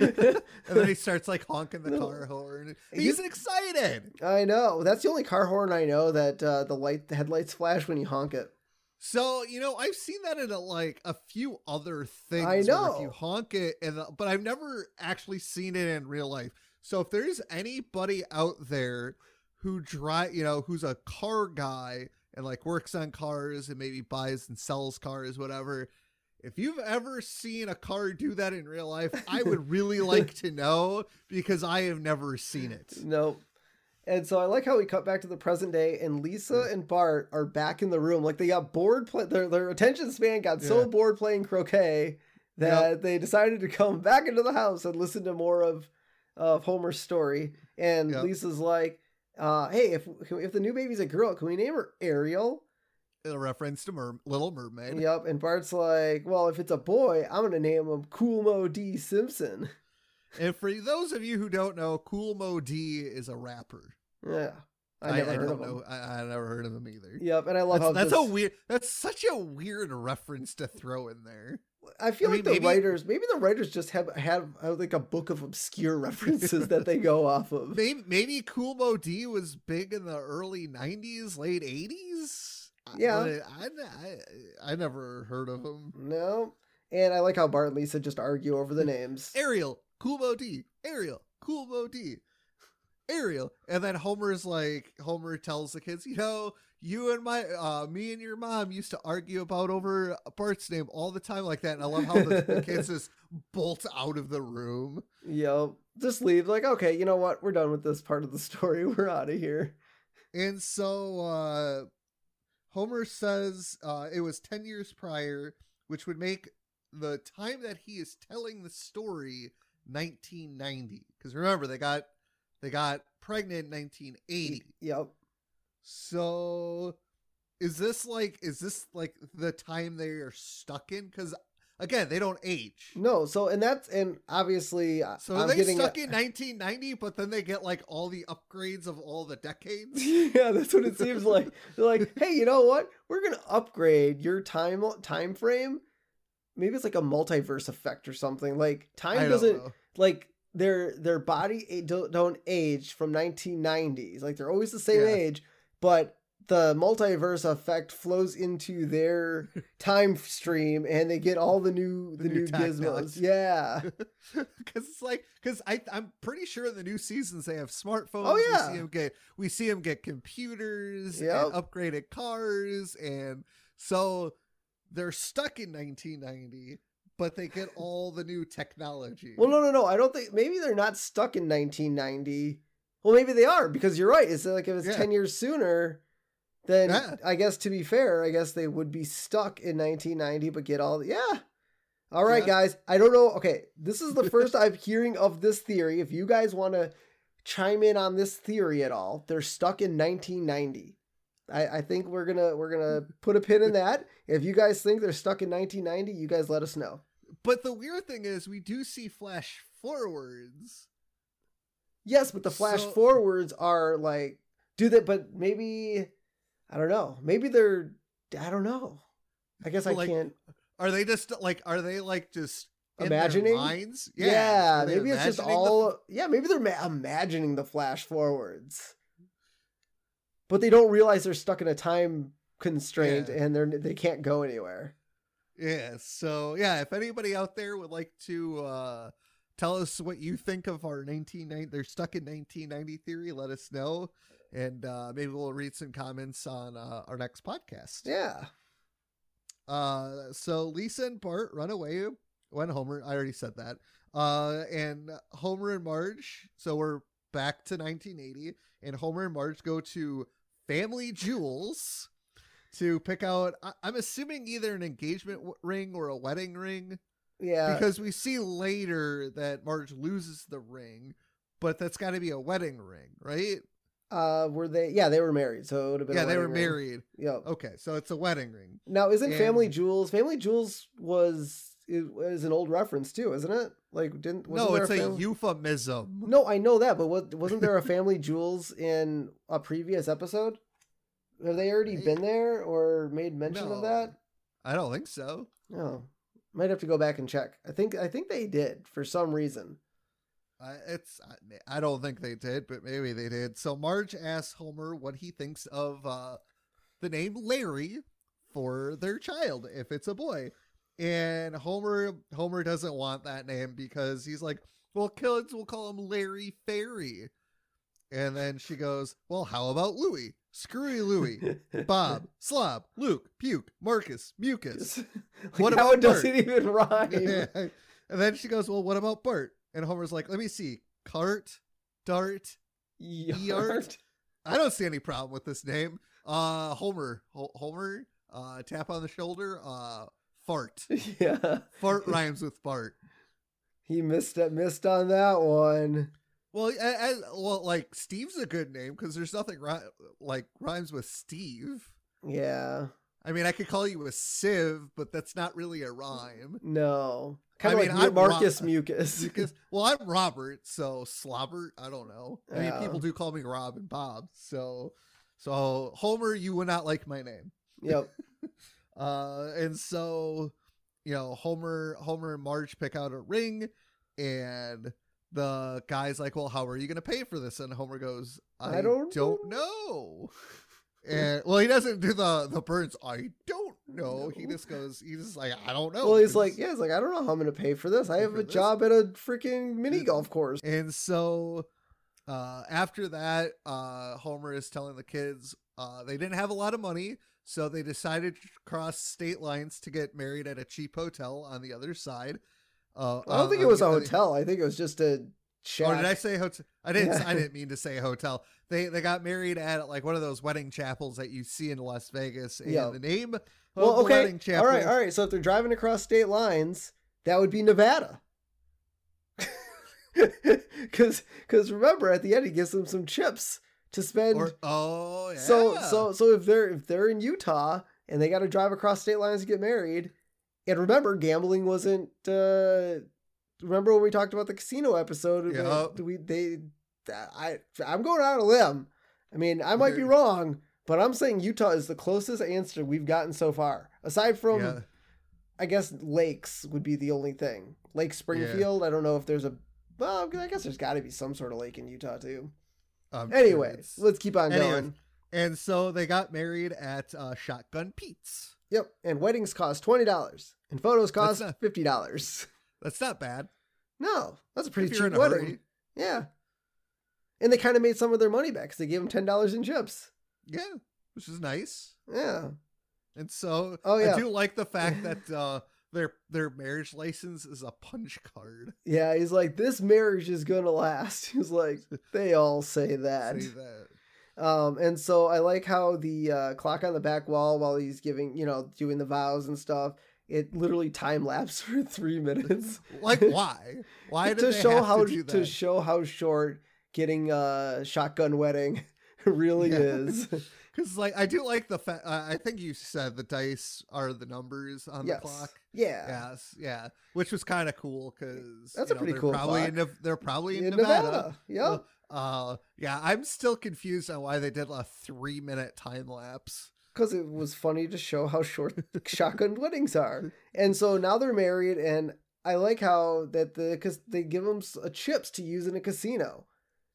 And then he starts like honking the No. car horn. He's- excited. I know. That's the only car horn I know that uh, the light, the headlights flash when you honk it. So you know, I've seen that in a, like a few other things. I where if know. you honk it, and but I've never actually seen it in real life. So if there's anybody out there who drive, you know, who's a car guy and like works on cars and maybe buys and sells cars, whatever. If you've ever seen a car do that in real life, I would really like to know because I have never seen it. Nope. And so I like how we cut back to the present day, and Lisa and Bart are back in the room. Like they got bored. Play- their their attention span got so bored playing croquet that they decided to come back into the house and listen to more of of Homer's story. And Yep. Lisa's like, uh, "Hey, if if the new baby's a girl, can we name her Ariel?" A reference to Mer- Little Mermaid. Yep. And Bart's like, "Well, if it's a boy, I'm gonna name him Kool Moe Dee Simpson." And for those of you who don't know, Kool Moe Dee is a rapper. Yeah, I I, never I heard don't of him. know. I, I never heard of him either. Yep, and I love how That's, that's this- a weird. That's such a weird reference to throw in there. I feel like mean, the maybe- writers, maybe the writers just have uh, like a book of obscure references that they go off of. Maybe maybe Kool Moe Dee was big in the early '90s, late '80s. Yeah. I, I, I never heard of him. No, and I like how Bart and Lisa just argue over the names. Ariel, Kool Moe Dee, Ariel, Kool Moe Dee, Ariel, and then Homer's like Homer tells the kids, you know, you and my, uh, me and your mom used to argue about over Bart's name all the time like that, and I love how the, the kids just bolt out of the room. Yep. just leave. Like, okay, you know what? We're done with this part of the story. We're out of here. And so uh, Homer says uh, it was 10 years prior, which would make the time that he is telling the story 1990. Because remember, they got they got pregnant in 1980. Yep. So is this like is this like the time they are stuck in? Because again, they don't age. No, so and that's and obviously So I'm they stuck in 1990, but then they get like all the upgrades of all the decades? yeah, that's what it seems like. They're like, hey, you know what? We're gonna upgrade your time time frame. Maybe it's like a multiverse effect or something. Like time doesn't know. like their their body don't, don't age from 1990s. Like they're always the same Yeah. age, but the multiverse effect flows into their time stream, and they get all the new the, The new new, gizmos. Yeah. because it's like because I I'm pretty sure in the new seasons they have smartphones. Oh, yeah we see them get we see them get computers Yep. and upgraded cars, and so they're stuck in 1990, but they get all the new technology. Well, no, no, no. I don't think maybe they're not stuck in 1990. Well, maybe they are because you're right. It's like if it's Yeah. 10 years sooner, then Yeah. I guess to be fair, I guess they would be stuck in 1990, but get all the yeah. All right, Yeah. guys. I don't know. Okay, this is the first I'm hearing of this theory. If you guys want to chime in on this theory at all, they're stuck in 1990. I, I think we're gonna we're gonna put a pin in that. If you guys think they're stuck in 1990, you guys let us know. but the weird thing is, we do see flash forwards. Yes, but the flash So- forwards are like do that, but maybe I don't know. Maybe they're I don't know. I guess I can't. Are they just like? Are they like just Imagining? minds? Yeah, they maybe it's just imagining the- all. yeah, maybe they're ma- imagining the flash forwards, but they don't realize they're stuck in a time constraint Yeah. and they're they can't go anywhere. Yeah. So yeah, if anybody out there would like to uh tell us what you think of our 1990 they're stuck in 1990 theory, let us know. And uh maybe we'll read some comments on uh, our next podcast. Yeah, Uh so Lisa and Bart run away when Homer I already said that. Uh and Homer and Marge, so we're back to 1980 and Homer and Marge go to Family Jewels to pick out I- I'm assuming either an engagement w- ring or a wedding ring yeah. because we see later that Marge loses the ring, but that's got to be a wedding ring, right? Uh, were they? Yeah, they were married, so it would have been. yeah, they were ring. married. Yeah. Okay, so it's a wedding ring. Now, isn't Family Jewels? Family Jewels was is, is an old reference too, isn't it? Like, didn't no, it's a, fam- euphemism. No, I know that, but what wasn't there a Family Jewels in a previous episode? Have they already been there or made mention of that? I don't think so. No, might have to go back and check. I think I think they did for some reason. I, it's I, don't think they did, but maybe they did. So Marge asks Homer what he thinks of uh, the name Larry for their child if it's a boy, and Homer Homer doesn't want that name because he's like, well, kids will call him Larry Fairy, and then she goes, well, how about Louie? Screwy Louie, Bob, Slob, Luke, Puke, Marcus, Mucus. like What how about it doesn't even rhyme. and then she goes, well, what about Bart? And Homer's like, let me see, cart, dart. Yard. I don't see any problem with this name. Uh, Homer, Ho- Homer, uh, tap on the shoulder. Uh, fart. yeah, Fart rhymes with Bart. he missed it. Missed on that one. Well, a- as, well, like Steve's a good name because there's nothing ri- like rhymes with Steve. Yeah. I mean, I could call you a sieve, but that's not really a rhyme. No. Kind I mean, like I'm Marcus Ro- Mucus. Because, well, I'm Robert, so Slobbert. I don't know. I mean, people do call me Rob and Bob. So, so Homer, you would not like my name. yep. Uh, and so, you know, Homer, Homer and Marge pick out a ring, and the guy's like, "Well, how are you going to pay for this?" And Homer goes, "I, I don't don't know." And well, he doesn't do the the burns. I don't know. He just goes. He's just like, I don't know. well, he's like, yeah, he's like, I don't know how I'm gonna pay for this. I have a this? job at a freaking mini golf course. And so uh, after that, uh, Homer is telling the kids uh, they didn't have a lot of money, so they decided to cross state lines to get married at a cheap hotel on the other side. Uh, I don't uh, think it was a hotel. I think it was just a shack. Oh, did I say hotel? I didn't. I didn't mean to say hotel. They they got married at like one of those wedding chapels that you see in Las Vegas. And Yeah. the name well, okay. wedding chapel. All right, all right. So if they're driving across state lines, that would be Nevada. Because because remember at the end he gives them some chips to spend. Or, oh yeah. So so so if they're if they're in Utah and they got to drive across state lines to get married, and remember gambling wasn't. uh Remember when we talked about the casino episode? Yup. We they I I'm going out on a limb. I mean I might be wrong, but I'm saying Utah is the closest answer we've gotten so far. Aside from yeah. I guess lakes would be the only thing. Lake Springfield. I don't know if there's a. Well, I guess there's got to be some sort of lake in Utah too. Sure Anyway, let's keep on Anyway. going. and so they got married at uh, Shotgun Pete's. Yep, and weddings cost twenty dollars, and photos cost fifty dollars. That's not bad. No, that's a pretty cheap wedding. hurry. Yeah, and they kind of made some of their money back because they gave them ten dollars in chips. Yeah, which is nice. Yeah, And so Oh, yeah. I do like the fact that uh, their their marriage license is a punch card. yeah. He's like, this marriage is gonna last. He's like, they all say that. Say that. Um, and so I like how the uh, clock on the back wall while he's giving, you know, doing the vows and stuff, it literally time lapse for three minutes Like why? Why did to they show how to to show how short getting a shotgun wedding really Yeah. is. Because like I do like the fact. Uh, I think you said the dice are the numbers on yes. the clock. Yeah. Yes, yeah, which was kind of cool because That's a pretty cool Probably in, they're probably in, In Nevada. Nevada. Yep. Uh, yeah, I'm still confused on why they did a three minute time lapse. Because it was funny to show how short shotgun weddings are. And so now they're married, and I like how that the because they give them uh, chips to use in a casino.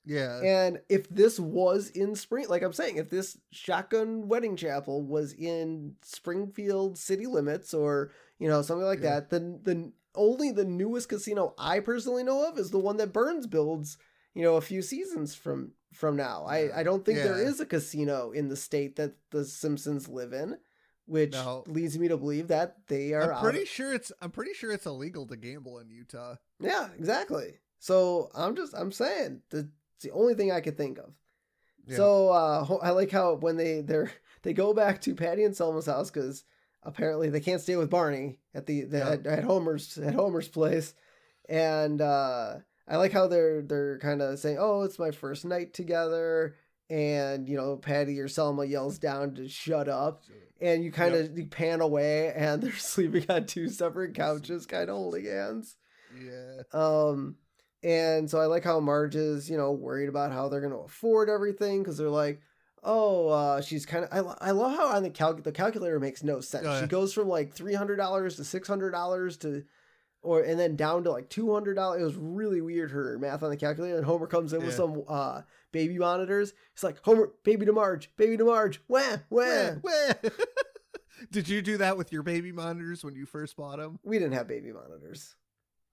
Yeah, And if this was in spring, like I'm saying, if this shotgun wedding chapel was in Springfield city limits or you know something like Yeah. that, then the only the newest casino I personally know of is the one that Burns builds. You know, a few seasons from from now. I I don't think there Yeah. is a casino in the state that the Simpsons live in, which No. leads me to believe that they are. I'm out pretty sure it's I'm pretty sure it's illegal to gamble in Utah. Yeah, exactly. So I'm just I'm saying that's the only thing I could think of. Yeah. So uh, I like how when they they're they go back to Patty and Selma's house because apparently they can't stay with Barney at the, the Yeah. at, at Homer's at Homer's place, and uh, I like how they're they're kind of saying, "Oh, it's my first night together," and you know Patty or Selma yells down to shut up, and you kind of you pan away and they're sleeping on two separate couches, kind of holding hands. yeah, Um, and so I like how Marge is, you know, worried about how they're going to afford everything because they're like, oh, uh, she's kind of. I, I love how on the cal the calculator makes no sense. Oh, She goes from like three hundred dollars to six hundred dollars to, or and then down to like two hundred dollars. It was really weird her math on the calculator. And Homer comes in with some uh baby monitors. He's like, Homer, baby to Marge, baby to Marge, wah wah. Wah. Did you do that with your baby monitors when you first bought them? We didn't have baby monitors.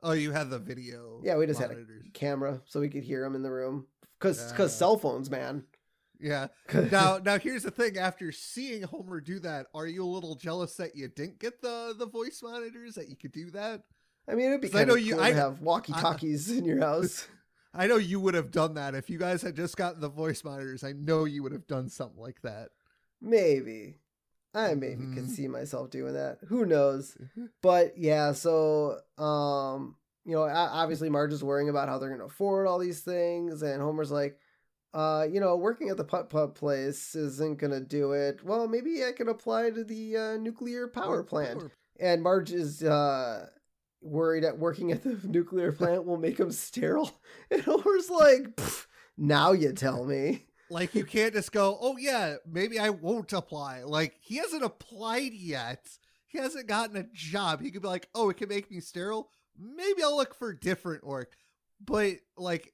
Oh, you had the video. Yeah, we just had a camera so we could hear them in the room. Cause, cause cell phones, man. Yeah. Now, now here's the thing. After seeing Homer do that, are you a little jealous that you didn't get the the voice monitors that you could do that? I mean, it'd be 'Cause I kind know of you- cool I- to have walkie talkies in your house. I know you would have done that if you guys had just gotten the voice monitors. I know you would have done something like that. Maybe. I maybe could Mhm. see myself doing that. Who knows? But yeah, so um, you know, obviously Marge is worrying about how they're gonna afford all these things, and Homer's like, uh, you know, working at the putt putt place isn't gonna do it. Well, maybe I can apply to the uh, nuclear power plant. Power- And Marge is uh worried at working at the nuclear plant will make him sterile. And Homer's like, now you tell me. Like you can't just go, oh yeah, maybe I won't apply. Like he hasn't applied yet. He hasn't gotten a job. He could be like, oh, it can make me sterile. Maybe I'll look for different work. But like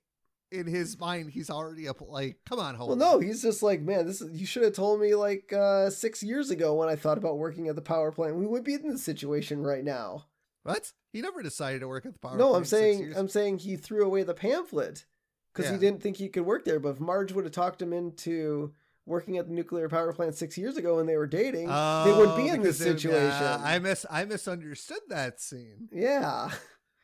in his mind, he's already up. Like, come on, Homer. Well, no, he's just like, man, this is you should have told me like uh, six years ago when I thought about working at the power plant. We would be in this situation right now. what? He never decided to work at the power. no, plant I'm saying years. I'm saying he threw away the pamphlet because he didn't think he could work there. But if Marge would have talked him into working at the nuclear power plant six years ago when they were dating, they would be Oh, in this situation. uh, I miss. I misunderstood that scene. yeah,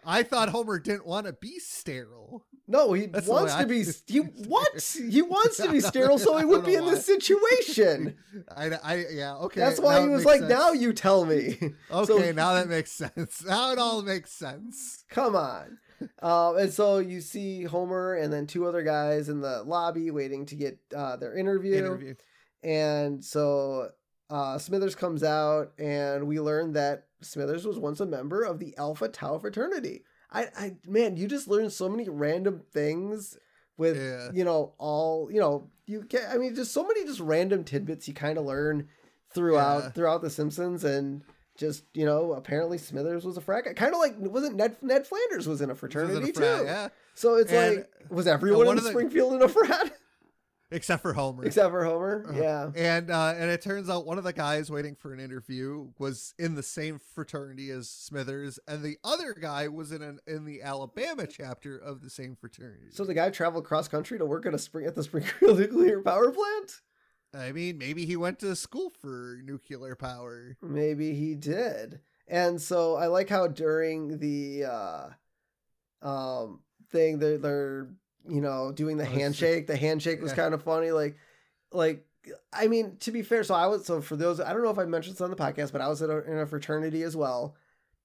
I thought Homer didn't want to be sterile. No, he That's wants to be. He what? He wants to be sterile so he would be in this situation. I, I yeah okay. That's why he was like, "Now you tell me." Okay, So- now that makes sense. Now it all makes sense. Come on. Um, and so you see Homer and then two other guys in the lobby waiting to get uh, their interview. Interview. And so uh, Smithers comes out, and we learn that Smithers was once a member of the Alpha Tau fraternity. I, I man, you just learn so many random things with Yeah. you know all you know you get. I mean, just so many just random tidbits you kind of learn throughout Yeah. throughout the Simpsons, and just you know apparently Smithers was a frat guy. Kind of like wasn't Ned Ned Flanders was in a fraternity a frat, too. Yeah, So it's And, like was everyone in the- Springfield in a frat except for Homer. except for Homer? Uh-huh. Yeah. And uh, and it turns out one of the guys waiting for an interview was in the same fraternity as Smithers, and the other guy was in an in the Alabama chapter of the same fraternity. So the guy traveled cross country to work at a spring at the Springfield nuclear power plant. I mean, maybe he went to school for nuclear power. Maybe he did. And so I like how during the uh um thing they're they're you know doing the handshake. The handshake was Yeah. kind of funny. Like like I mean, to be fair, so I was so for those I don't know if I mentioned this on the podcast, but I was in a, in a fraternity as well.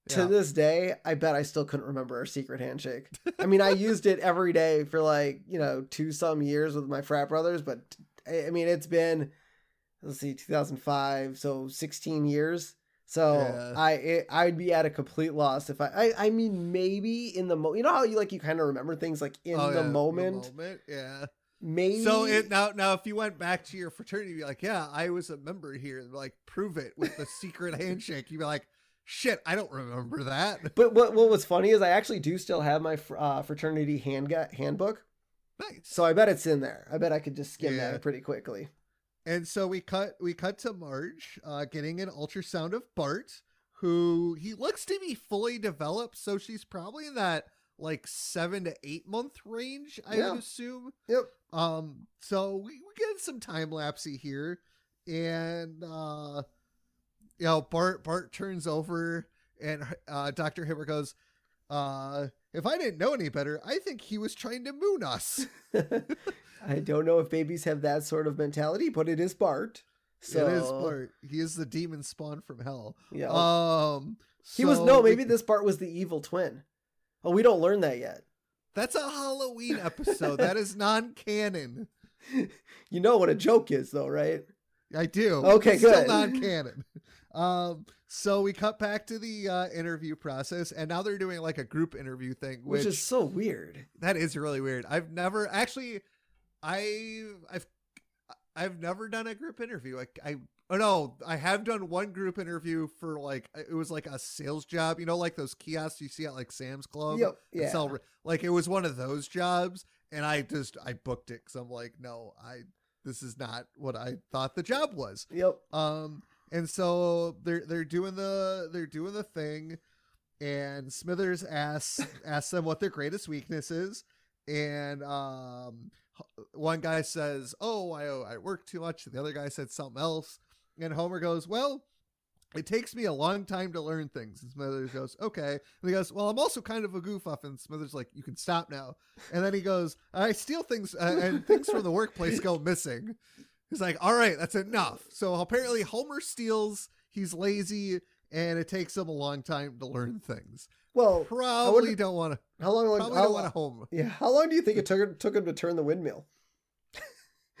To this day, I bet I still couldn't remember our secret handshake. I mean, I used it every day for like, you know, two some years with my frat brothers, but I I mean, it's been, let's see, 2005, so 16 years. So Yeah. I it, I'd be at a complete loss if I, I I mean maybe in the mo you know how you like you kind of remember things like in Oh, the yeah, moment moment, yeah. maybe So it now now if you went back to your fraternity, be like, yeah, I was a member here. Like, prove it with the secret handshake. You'd be like, shit, I don't remember that. but what what was funny is I actually do still have my fr- uh, fraternity hand handbook Nice. so I bet it's in there I bet I could just skim Yeah. that pretty quickly And so we cut we cut to Marge uh, getting an ultrasound of Bart, who he looks to be fully developed. So she's probably in that like seven to eight month range, I Yeah. would assume. Yep. Um. So we, we get some time lapsey here, and uh, you know Bart Bart turns over, and uh, Doctor Hibbert goes, uh. If I didn't know any better, I think he was trying to moon us. I don't know if babies have that sort of mentality, but it is Bart. So It is Bart. He is the demon spawn from hell. Yeah. Um, he was no, we- maybe this Bart was the evil twin. Oh, we don't learn that yet. that's a Halloween episode. that is non-canon. You know what a joke is, though, right? I do. Okay, It's Still good. non-canon. Um, so we cut back to the uh, interview process, and now they're doing like a group interview thing, Which, which, is so weird. that is really weird. I've never actually, I, I've, I've never done a group interview. Like I, oh no, I have done one group interview for like it was like a sales job. You know, like those kiosks you see at like Sam's Club. yep. Yeah. sell like it was one of those jobs and i just i booked it because i'm like no i this is not what i thought the job was Yep. um and so they're they're doing the they're doing the thing and smithers asks asks them what their greatest weakness is and um one guy says oh i i work too much the other guy said something else and homer goes well it takes me a long time to learn things. And Smithers goes, okay. And he goes, well, I'm also kind of a goof off. And Smithers like, you can stop now. And then he goes, I steal things uh, and things from the workplace go missing. He's like, all right, that's enough. So apparently Homer steals. He's lazy and it takes him a long time to learn things. Well, Probably don't want to. how long? Probably how, don't want to home. Yeah. How long do you think it took took him to turn the windmill?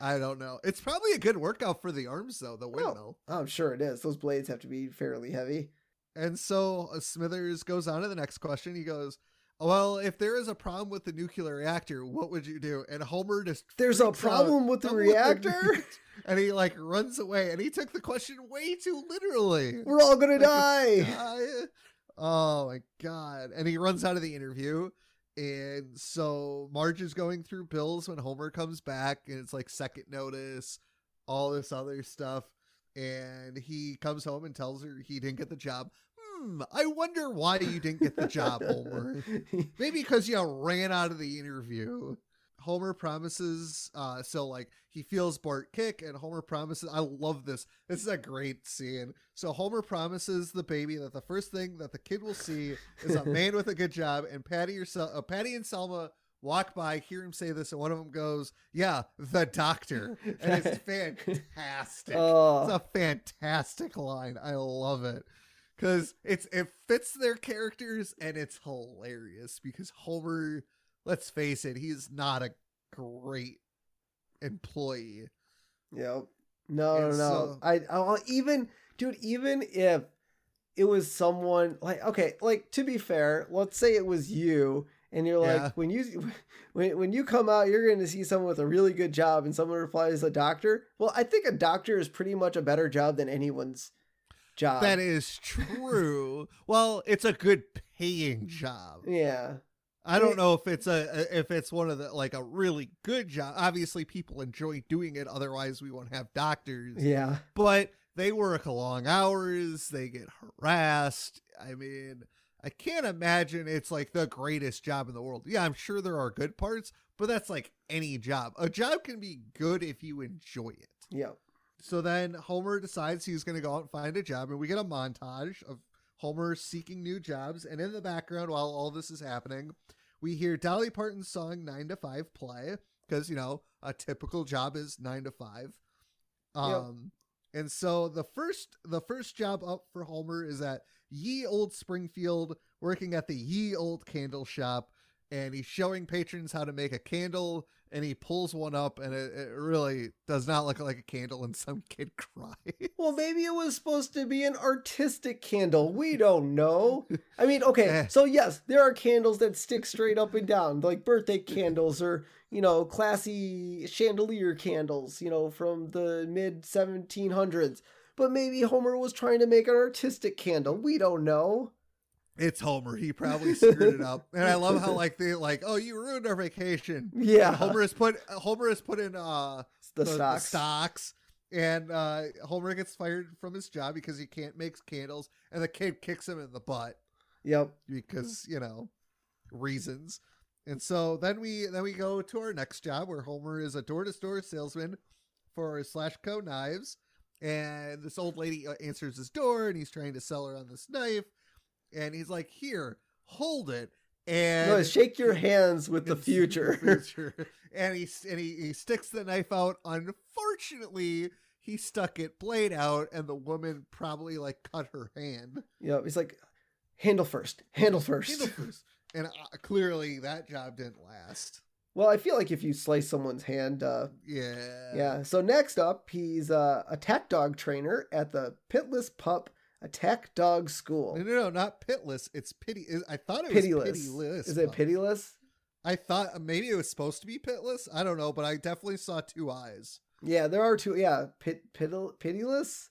I don't know. It's probably a good workout for the arms though. The windmill. I'm sure it is. Those blades have to be fairly heavy. And so uh, Smithers goes on to the next question. He goes, "Well, if there is a problem with the nuclear reactor, what would you do?" And Homer just There's a freaks out. problem with the Problem with the reactor. and he like runs away. And he took the question way too literally. We're all gonna Like, die. Die. Oh my god! And he runs out of the interview. And so Marge is going through bills when Homer comes back, and it's like second notice, all this other stuff. And he comes home and tells her he didn't get the job. Hmm, I wonder why you didn't get the job, Homer. Maybe because you ran out of the interview. Homer promises, uh, so like he feels Bart kick, and Homer promises. I love this. This is a great scene. So Homer promises the baby that the first thing that the kid will see is a man with a good job, and Patty or Sel- uh, Patty and Selma walk by, hear him say this, and one of them goes, "Yeah, the doctor," and it's fantastic. Oh. It's a fantastic line. I love it because it's it fits their characters and it's hilarious because Homer, let's face it, he's not a great employee. Yep. No, no, no. so- I, I'll even, dude, even if it was someone like, okay, like to be fair, let's say it was you, and you're like, Yeah. when you, when when you come out, you're going to see someone with a really good job, and someone replies a doctor. Well, I think a doctor is pretty much a better job than anyone's job. that is true. well, it's a good paying job. yeah. I don't know if it's a if it's one of the like a really good job. Obviously, people enjoy doing it. Otherwise, we won't have doctors. Yeah. but they work long hours they get harassed i mean i can't imagine it's like the greatest job in the world yeah i'm sure there are good parts but that's like any job a job can be good if you enjoy it Yep. So then homer decides he's going to go out and find a job and we get a montage of homer seeking new jobs and in the background while all this is happening we hear dolly parton's song 9 to 5 play because you know a typical job is 9 to 5 um and so the first the first job up for Homer is at Ye Old Springfield, working at the Ye Old Candle Shop, and he's showing patrons how to make a candle, and he pulls one up, and it, it really does not look like a candle, and some kid cries. Well, maybe it was supposed to be an artistic candle. We don't know. I mean, okay, Eh. so yes, there are candles that stick straight up and down, like birthday candles or, you know, classy chandelier candles, you know, from the mid 1700s. But maybe Homer was trying to make an artistic candle. We don't know. It's Homer. He probably screwed it up, and I love how like they like, oh, you ruined our vacation. Yeah. And Homer is put Homer is put in uh the, stocks. stocks. And uh, Homer gets fired from his job because he can't make candles, and the kid kicks him in the butt Yep. because you know reasons. And so then we then we go to our next job where Homer is a door to door salesman for Slashco knives, and this old lady uh, answers his door, and he's trying to sell her on this knife, and he's like, "Here, hold it." And No, shake your hands with the future. future. and he and he, he sticks the knife out. Unfortunately, he stuck it blade out, and the woman probably like cut her hand. yep. He's like, handle first. Handle first. Handle first. And uh, clearly, that job didn't last. Well, I feel like if you slice someone's hand, uh, Yeah. Yeah. So next up, he's uh, a attack dog trainer at the Pitless Pup Attack Dog School. No, no, no, not pitless. It's pity. I thought it was Pitiless. pitiless. Is it pitiless? I thought maybe it was supposed to be pitless. I don't know, but I definitely saw two eyes. Yeah, there are two. Yeah, pit, pitil, pitiless.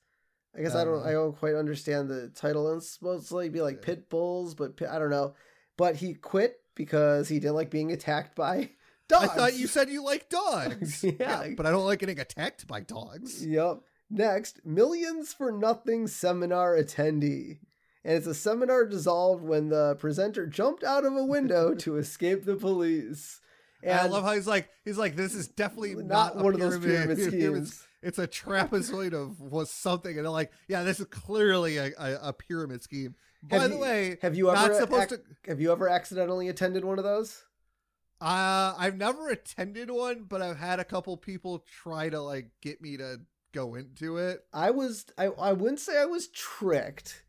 I guess I don't. Uh. I don't quite understand the title. It's supposed to be like pit bulls, but pit, I don't know. But he quit because he didn't like being attacked by dogs. I thought you said you like dogs. Yeah. but I don't like getting attacked by dogs. Yep. Next, Millions for Nothing seminar attendee. And it's a seminar dissolved when the presenter jumped out of a window to escape the police. And I love how he's like, he's like, this is definitely not, not, one of those pyramid schemes. It's a trapezoid of was something, and they're like, yeah, this is clearly a, a, a pyramid scheme. By Have the you- way, Have you not ever supposed ac- to. have you ever accidentally attended one of those? Uh, I've never attended one, but I've had a couple people try to like get me to go into it. I was I, I wouldn't say I was tricked,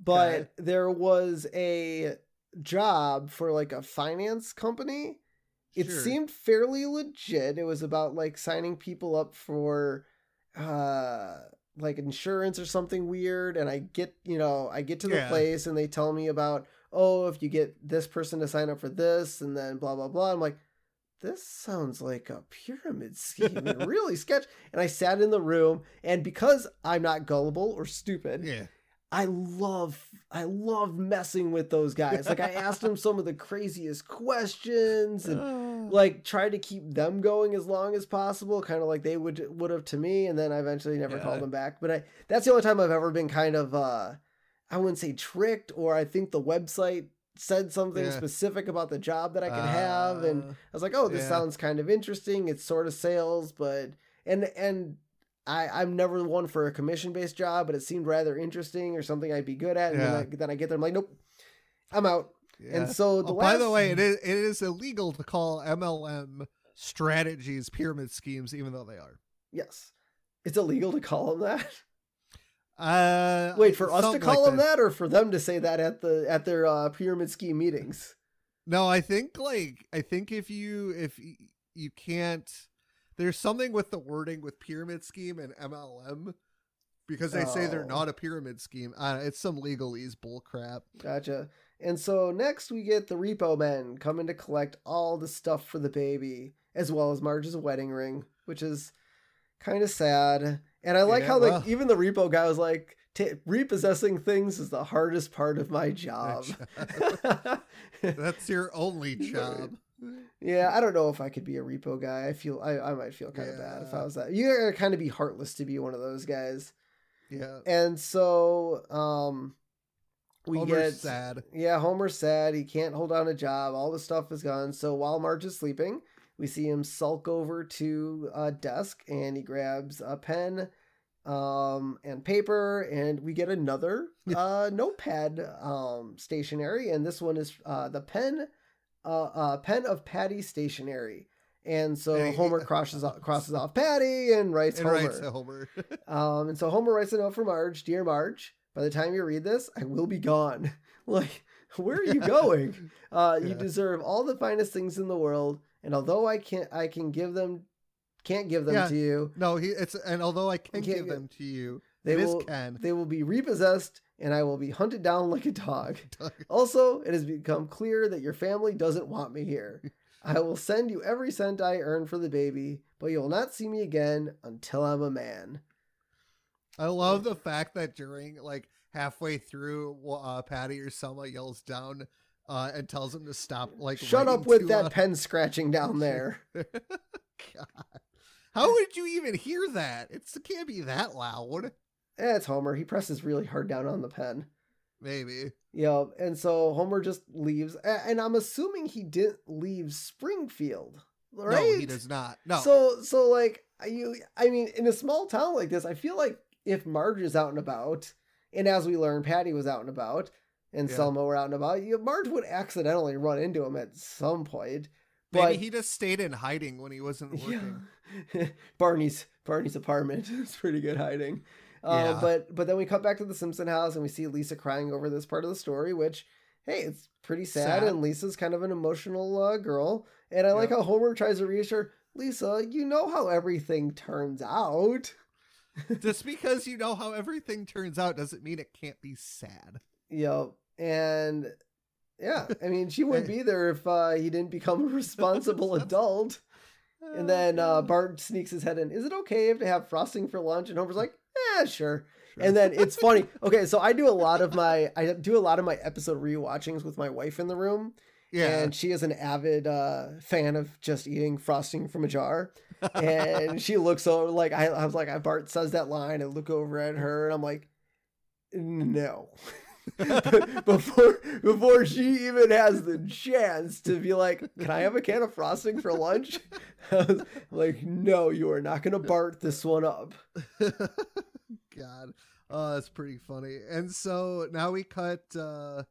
but Okay. there was a job for like a finance company. It Sure. seemed fairly legit. It was about like signing people up for uh like insurance or something weird and I get, you know, I get to the Yeah. place and they tell me about, "Oh, if you get this person to sign up for this and then blah blah blah." I'm like, this sounds like a pyramid scheme and really sketch. And I sat in the room, and because I'm not gullible or stupid, Yeah, I love I love messing with those guys. Like I asked them some of the craziest questions and like tried to keep them going as long as possible, kind of like they would would have to me, and then I eventually never Yeah. called them back. But I that's the only time I've ever been kind of uh I wouldn't say tricked, or I think the website said something Yeah. specific about the job that I could have, and Uh, I was like, oh, this yeah. sounds kind of interesting. It's sort of sales, but and and I I'm never one for a commission based job, but it seemed rather interesting or something I'd be good at. And Yeah. then, I, then I get there, I'm like, nope, I'm out. And so the Oh, by the way, it is it is illegal to call MLM strategies pyramid schemes, even though they are. yes, it's illegal to call them that. Uh, Wait, for us to call like them that, or for them to say that at the at their uh, pyramid scheme meetings? No, I think like I think if you if you can't, there's something with the wording with pyramid scheme and MLM because they say they're Oh. not a pyramid scheme. Uh, it's some legalese bull crap. Gotcha. And so next we get the repo men coming to collect all the stuff for the baby, as well as Marge's wedding ring, which is kind of sad. And I like Yeah, how like well. even the repo guy was like, "Ta- repossessing things is the hardest part of my job. That's your only job. yeah, I don't know if I could be a repo guy. I feel I, I might feel kind of bad if I was that. You gotta kind of be heartless to be one of those guys. Yeah, And so um we Homer's get sad. Yeah, Homer's sad. He can't hold on a job. All the stuff is gone. So while Marge is sleeping, we see him sulk over to a desk and he grabs a pen um, and paper, and we get another uh, notepad um, stationery. And this one is uh, the pen, uh, uh, pen of Patty stationery. And so Hey. Homer crosses off, crosses off Patty and writes And Homer. writes Homer. Um, and so Homer writes a note for Marge, dear Marge. By the time you read this, I will be gone. like, where are you going? Uh, you deserve all the finest things in the world, and although I can't, I can give them, can't give them Yeah. to you. no, he it's and although I can Can't give them to you, They will, Ken. they will be repossessed, and I will be hunted down like a dog. Also, it has become clear that your family doesn't want me here. I will send you every cent I earn for the baby, but you will not see me again until I'm a man. I love the fact that during like halfway through, uh, Patty or Selma yells down uh, and tells him to stop. Like, Shut up with that loud. pen scratching down there. God. How would you even hear that? It's, it can't be that loud. Eh, it's Homer. He presses really hard down on the pen. Maybe. Yeah, And so Homer just leaves. And I'm assuming he didn't leave Springfield, right? No, he does not. No. So, so like you, I mean, in a small town like this, I feel like if Marge is out and about, and as we learn, Patty was out and about, and Yeah. Selma were out and about, you, Marge would accidentally run into him at some point. Maybe But he just stayed in hiding when he wasn't working. yeah. Barney's Barney's apartment is pretty good hiding. Uh, Yeah. But but then we cut back to the Simpson house and we see Lisa crying over this part of the story, which hey, it's pretty sad, Sad. and Lisa's kind of an emotional uh, girl. And I like how Homer tries to reassure Lisa, you know how everything turns out. Just because you know how everything turns out doesn't mean it can't be sad. Yep. And yeah, I mean, she wouldn't be there if uh, he didn't become a responsible adult. And then uh, Bart sneaks his head in. Is it okay if to have frosting for lunch? And Homer's like, "Yeah, sure. And then it's funny. Okay, so I do a lot of my I do a lot of my episode rewatchings with my wife in the room, yeah. and she is an avid uh, fan of just eating frosting from a jar. And she looks over like I, I was like, I Bart says that line, and look over at her, and I'm like, no. before before she even has the chance to be like, can I have a can of frosting for lunch? I was like, no, you are not gonna Bart this one up. God. Oh, that's pretty funny. And so now we cut uh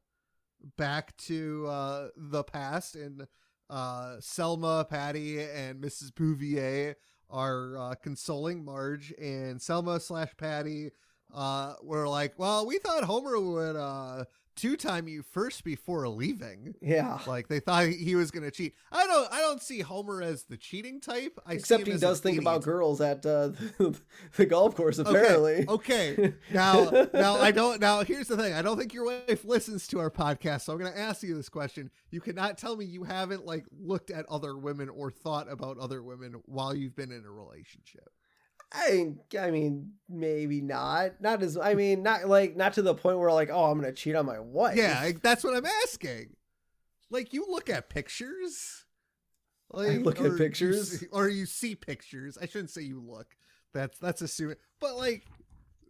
back to uh the past and uh Selma, Patty, and Mrs. Bouvier are uh consoling Marge and Selma slash Patty uh were like, Well, we thought Homer would uh two time you first before leaving. Yeah. Like they thought he was gonna cheat. I don't I don't see Homer as the cheating type. I Except he does think about girls at uh, the, the golf course, Okay, apparently. Okay. Now, now I don't. Now, here's the thing. I don't think your wife listens to our podcast, so I'm going to ask you this question. You cannot tell me you haven't like looked at other women or thought about other women while you've been in a relationship. I I mean, maybe not. Not as I mean, not like not to the point where like, oh, I'm gonna cheat on my wife. Yeah, like, that's what I'm asking. Like you look at pictures. Like, look at or you pictures? see- or you see pictures. I shouldn't say you look. That's that's assuming. But like,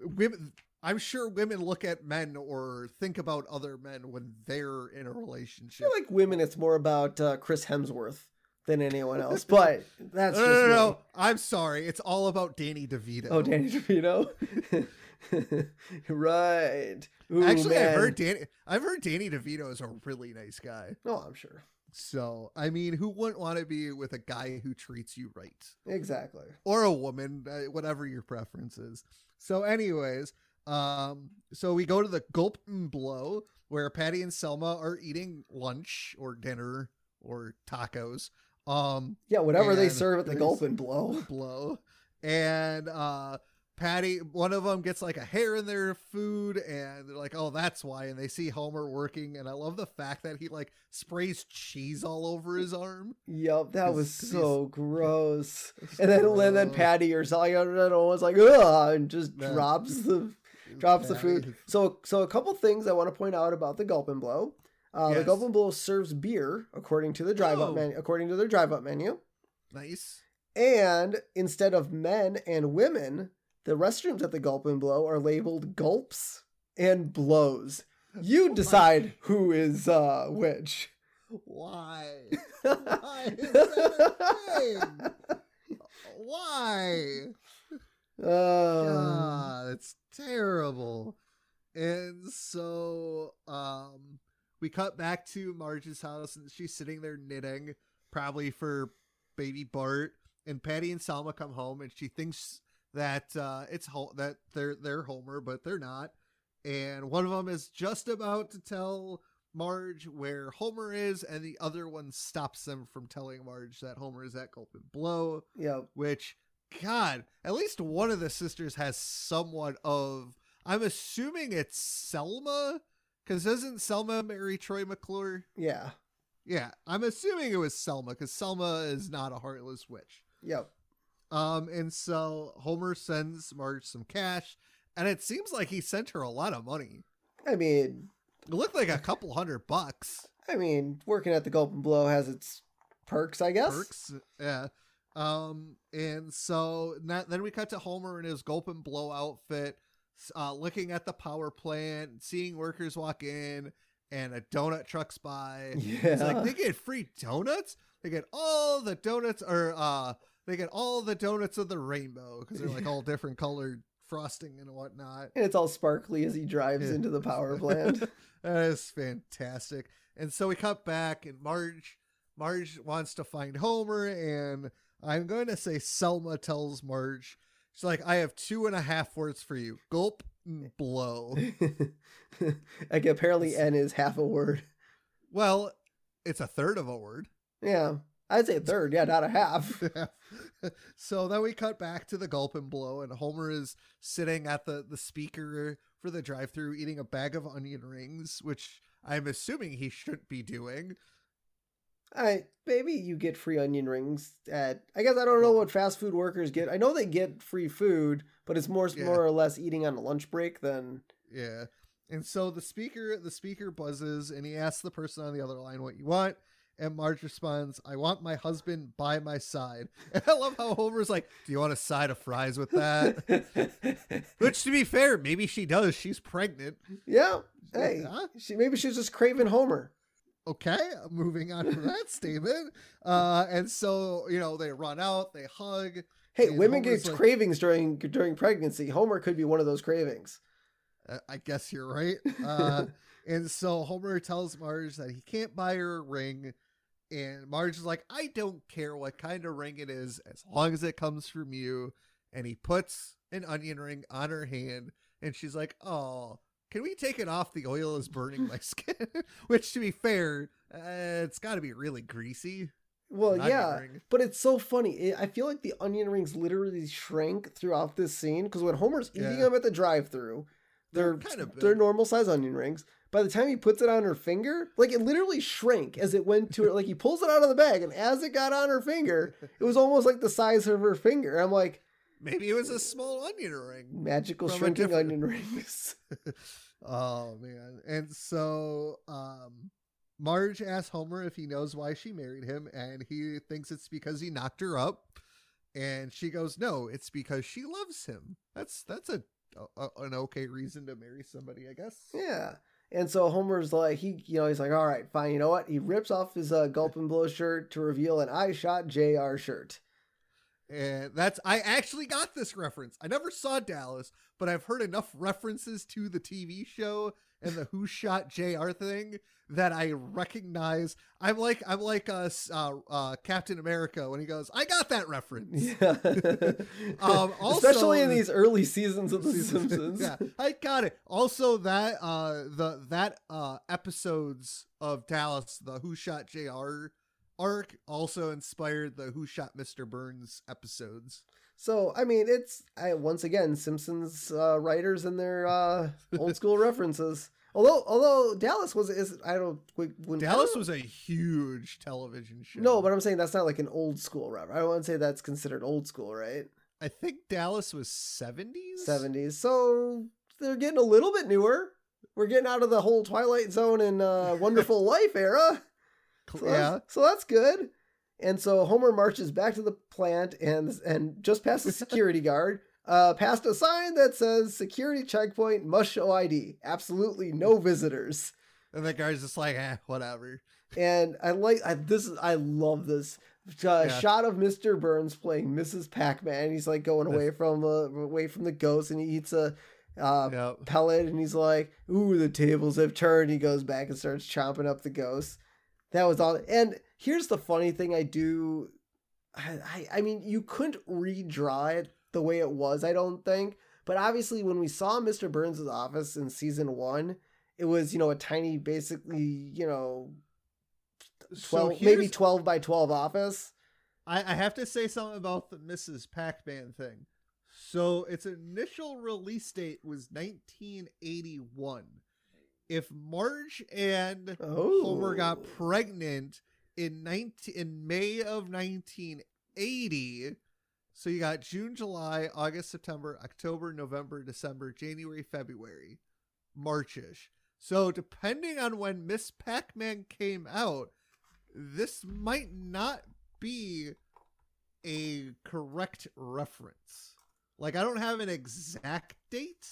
women, I'm sure women look at men or think about other men when they're in a relationship. feel like women, it's more about uh, Chris Hemsworth than anyone else. But that's no, just no, no, no. I'm sorry. It's all about Danny DeVito. Oh, Danny DeVito. right. Ooh, Actually, I've heard Danny. I've heard Danny DeVito is a really nice guy. No, I'm sure. So, I mean, who wouldn't want to be with a guy who treats you right? Exactly. Or a woman, uh, whatever your preference is. So, anyways, um, so we go to the Gulp and Blow where Patty and Selma are eating lunch or dinner or tacos. Um, Yeah, whatever they serve at the Gulp and Blow. blow. And uh Patty, one of them gets like a hair in their food, and they're like, "Oh, that's why." And they see Homer working, and I love the fact that he like sprays cheese all over his arm. Yep, that was so gross. And then, and then. Patty or something, I don't know, was like, ugh, and just drops the drops the food. So, so a couple things I want to point out about the Gulp and Blow. Uh, The Yes. Gulp and Blow serves beer according to the drive up Oh. menu. According to their drive up menu, Nice. and instead of men and women, the restrooms at the Gulp and Blow are labeled gulps and blows. You Oh my- decide who is uh, which. Why? Why is that a thing? Why? Uh, God, it's terrible. And so um we cut back to Marge's house and she's sitting there knitting, probably for baby Bart. And Patty and Selma come home and she thinks that uh it's that they're they're Homer, but they're not. And one of them is just about to tell Marge where Homer is, and the other one stops them from telling Marge that Homer is at Gulp and Blow yep. which god at least one of the sisters has somewhat of i'm assuming it's selma because doesn't selma marry troy mcclure Yeah. yeah i'm assuming it was selma because selma is not a heartless witch Yep. um and so homer sends marge some cash and it seems like he sent her a lot of money I mean, it looked like a couple hundred bucks I mean, working at the Gulp and Blow has its perks, I guess. perks. Yeah. Um, and so na- then we cut to Homer in his gulp and blow outfit, uh, looking at the power plant, seeing workers walk in, and a donut trucks by. Yeah. It's like they get free donuts. They get all the donuts, or uh, they get all the donuts of the rainbow because they're like all different colored frosting and whatnot. and it's all sparkly as he drives Yeah. into the power plant. that is fantastic. And so we cut back, and Marge, Marge wants to find Homer, and I'm going to say Selma tells Marge, she's like, "I have two and a half words for you: gulp and eh. blow." like apparently N is half a word. well, it's a third of a word. Yeah. I'd say a third, yeah, not a half. so then we cut back to the gulp and blow, and Homer is sitting at the the speaker for the drive-through, eating a bag of onion rings, which I'm assuming he shouldn't be doing. I maybe you get free onion rings at I guess I don't know mm. what fast food workers get. I know they get free food, but it's more Yeah. more or less eating on a lunch break than Yeah. And so the speaker the speaker buzzes and he asks the person on the other line what you want. And Marge responds, I want my husband by my side. And I love how Homer's like, Do you want a side of fries with that? Which to be fair, maybe she does. She's pregnant. Yeah. Hey. Huh? She maybe she's just craving Homer. Okay, moving on from that statement. Uh and so, you know, they run out, they hug. Hey, women Homer's get like- cravings during during pregnancy. Homer could be one of those cravings. Uh, I guess you're right. Uh, and so Homer tells Marge that he can't buy her a ring. And Marge is like, I don't care what kind of ring it is as long as it comes from you. And he puts an onion ring on her hand. And she's like, Oh, can we take it off? The oil is burning my skin. Which, to be fair, uh, it's got to be really greasy. Well, yeah, ring. but it's so funny. It, I feel like the onion rings literally shrank throughout this scene because when Homer's eating Yeah. them at the drive-through, they're They're kinda they're normal size onion rings. By the time he puts it on her finger, like it literally shrank as it went to her. Like he pulls it out of the bag, and as it got on her finger, it was almost like the size of her finger. I'm like, Maybe it was a small onion ring. magical shrinking different- onion rings. Oh man. And so um Marge asks Homer if he knows why she married him and he thinks it's because he knocked her up. And she goes, "No, it's because she loves him." That's that's a a, an okay reason to marry somebody, I guess. Yeah. And so Homer's like, he, you know, he's like, all right, fine. You know what? He rips off his uh, gulp and blow shirt to reveal an I shot JR shirt. And that's I actually got this reference. I never saw Dallas, but I've heard enough references to the TV show and the Who Shot JR thing that I recognize. I'm like I'm like uh, s- uh, uh Captain America when he goes, "I got that reference." Yeah. Um, Especially in these early seasons of The Simpsons. yeah, I got it. Also, that uh the that uh episodes of Dallas, the Who Shot JR arc, also inspired the Who Shot Mr. Burns episodes. So I mean, it's I, once again Simpsons uh, writers and their uh, old school references. Although, although Dallas was is I don't when, Dallas was a huge television show. no, but I'm saying that's not like an old school reference. I don't want to say that's considered old school, right? I think Dallas was seventies. Seventies. So they're getting a little bit newer. We're getting out of the whole Twilight Zone and uh, Wonderful Life era. So Yeah. that's, so that's good. And so Homer marches back to the plant and and just past the security guard, uh, past a sign that says "Security checkpoint must show ID. Absolutely no visitors." And the guy's just like, eh, whatever. And I like I, this. Is, I love this uh, Yeah. shot of Mister Burns playing Mrs. Pac-Man. He's like going away from uh, away from the ghost, and he eats a. Uh, Yep. pellet and he's like, Ooh, the tables have turned. He goes back and starts chomping up the ghost. That was all. And here's the funny thing I do. I, I, mean, you couldn't redraw it the way it was, I don't think. But obviously, when we saw Mr. Burns' office in season one, it was, you know, a tiny, basically, you know, 12, so maybe 12 by 12 office. I, I have to say something about the Mrs. Pac-Man thing. So its initial release date was 1981. If Marge and Oh. Homer got oh. pregnant in 19 in May of 1980, so you got June, July, August, September, October, November, December, January, February, Marchish. So depending on when Miss Pac-Man came out, this might not be a correct reference. Like I don't have an exact date,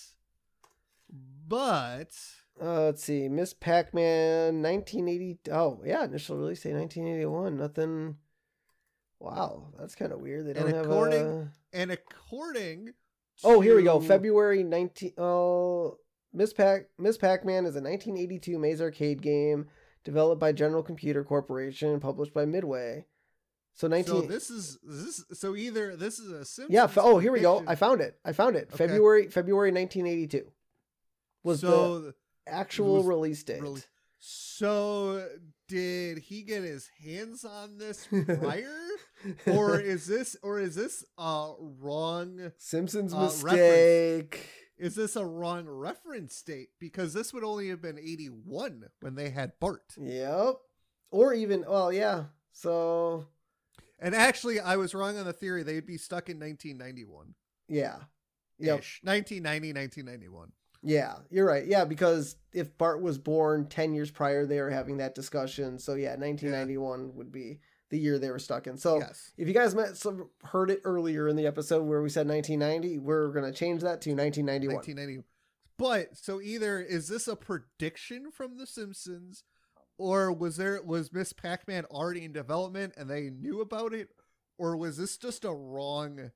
but Uh, let's see, Miss Pac-Man, 1980. Oh, yeah, initial release date 1981. Nothing. Wow, that's kind of weird. They And don't have according a... and according Oh, here we go. February 19. Oh, Miss Pac Miss Pac-Man is a 1982 Maze Arcade game developed by General Computer Corporation, published by Midway. So 19. So this is this so either this is a Simpsons yeah. Oh, here we go. I found it. I found it. Okay. February February 1982 was the so actual release date. so did he get his hands on this prior or is this or is this a wrong Simpsons uh, reference? mistake. is this a wrong reference date because this would only have been 81 when they had Bart Yep. Or even well, yeah. So and actually I was wrong on the theory they'd be stuck in 1991 yeah. Yep. ish 1990 1991 Yeah, you're right. Yeah, because if Bart was born 10 years prior, they were having that discussion. So yeah, 1991 would be the year they were stuck in. So yes if you guys met, some, heard it earlier in the episode where we said 1990, we're going to change that to 1991. 1990. But so either is this a prediction from The Simpsons, or was there was Miss Pac-Man already in development and they knew about it, or was this just a wrong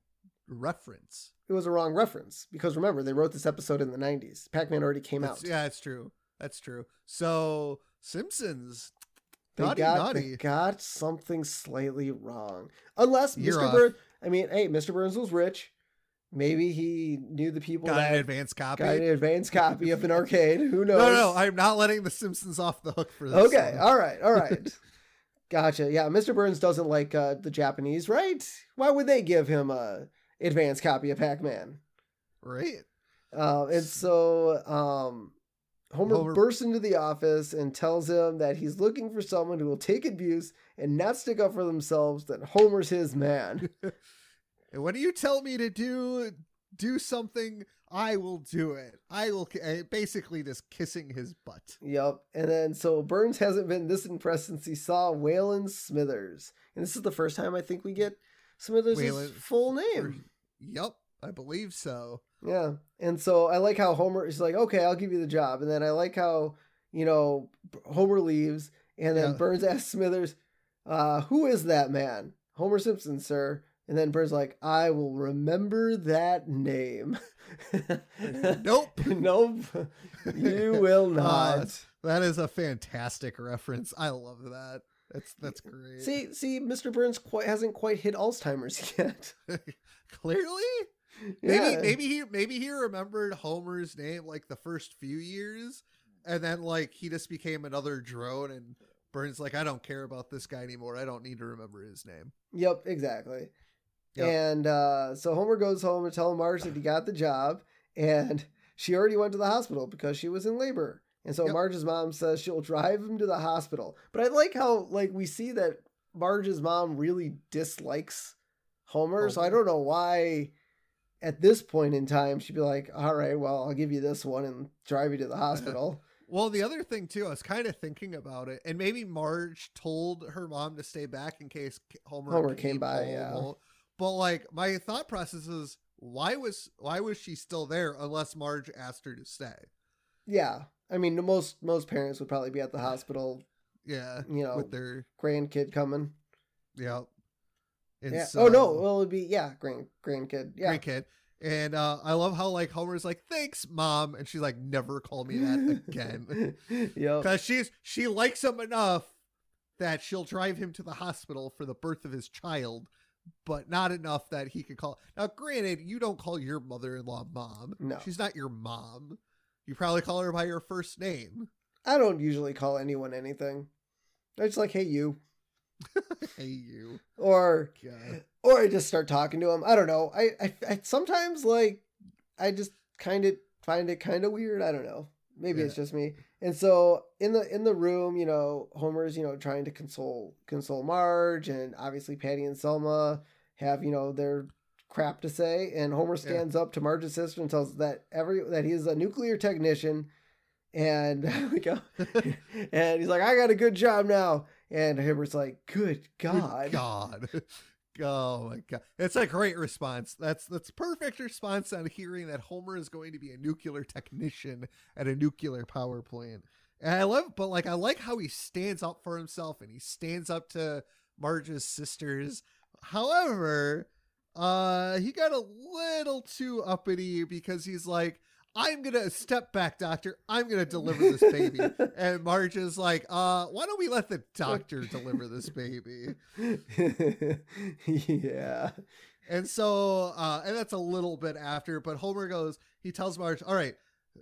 reference? It was a wrong reference because remember, they wrote this episode in the 90s. Pac Man already came That's- out. Yeah, that's true. That's true. So Simpsons, They naughty, got, naughty. they got something slightly wrong. Unless You're Mr. Burns, I mean, hey, Mr. Burns was rich. Maybe he knew the people got an advanced copy. got an advanced copy of an arcade. Who knows? no, no, I'm not letting The Simpsons off the hook for this. Okay, one. all right, all right. gotcha. Yeah, Mr. Burns doesn't like uh, the Japanese, right? Why would they give him a advanced copy of Pac-Man? right. Uh, and so um, Homer, Homer- bursts into the office and tells him that he's looking for someone who will take abuse and not stick up for themselves. That Homer's his man. And when you tell me to do do something, I will do it. I will uh, basically just kissing his butt. Yep. And then so Burns hasn't been this impressed since he saw Waylon Smithers. And this is the first time I think we get Smithers' Waylon- full name. Yep. I believe so. Yeah. And so I like how Homer is like, okay, I'll give you the job. And then I like how, you know, Homer leaves and then Yeah. Burns asks Smithers, uh, who is that man? Homer Simpson, sir. And then Burns like, I will remember that name. Nope. nope. You will Uh, not. that is a fantastic reference. I love that. That's that's great. see, see, Mr. Burns quite hasn't quite hit Alzheimer's yet. Clearly, maybe Yeah. maybe he maybe he remembered Homer's name like the first few years, and then like he just became another drone, and Burns like I don't care about this guy anymore. I don't need to remember his name. Yep, exactly. Yep. And uh, so Homer goes home and tells Marge that he got the job, and she already went to the hospital because she was in labor. And so Yep. Marge's mom says she'll drive him to the hospital. But I like how like we see that Marge's mom really dislikes Homer. So I don't know why at this point in time she'd be like, "All right, well, I'll give you this one and drive you to the hospital." Well, the other thing too, I was kind of thinking about it, and maybe Marge told her mom to stay back in case Homer, Homer came by, home. yeah. But like, my thought process is, why was why was she still there unless Marge asked her to stay? yeah. I mean, most most parents would probably be at the hospital, Yeah, you know, with their grandkid coming. yeah. And yeah. so- oh no, well it'd be yeah, grand grandkid. Yeah. great kid. And uh, I love how like Homer's like, "Thanks, mom," and she's like, "Never call me that again," yep. because she's she likes him enough that she'll drive him to the hospital for the birth of his child, but not enough that he could call. Now, granted, you don't call your mother-in-law mom. No. she's not your mom. You probably call her by her first name. I don't usually call anyone anything. I just like, hey you. hey, you. Or God. or I just start talking to him. I don't know. I I, I sometimes like I just kind of find it kind of weird. I don't know. Maybe it's just me. And so in the in the room, you know, Homer's you know trying to console console Marge, and obviously Patty and Selma have you know their crap to say, and Homer stands up to Marge's sister and tells that every that he is a nuclear technician, and we go, and he's like, I got a good job now, and Homer's like, good God, Good God. Oh my god. That's a great response. That's that's perfect response on hearing that Homer is going to be a nuclear technician at a nuclear power plant. And I love but like I like how he stands up for himself and he stands up to Marge's sisters. However, uh he got a little too uppity because he's like I'm gonna step back, doctor. I'm gonna deliver this baby. and Marge is like, uh, why don't we let the doctor deliver this baby? yeah. And so, uh, and that's a little bit after, but Homer goes, he tells Marge, all right,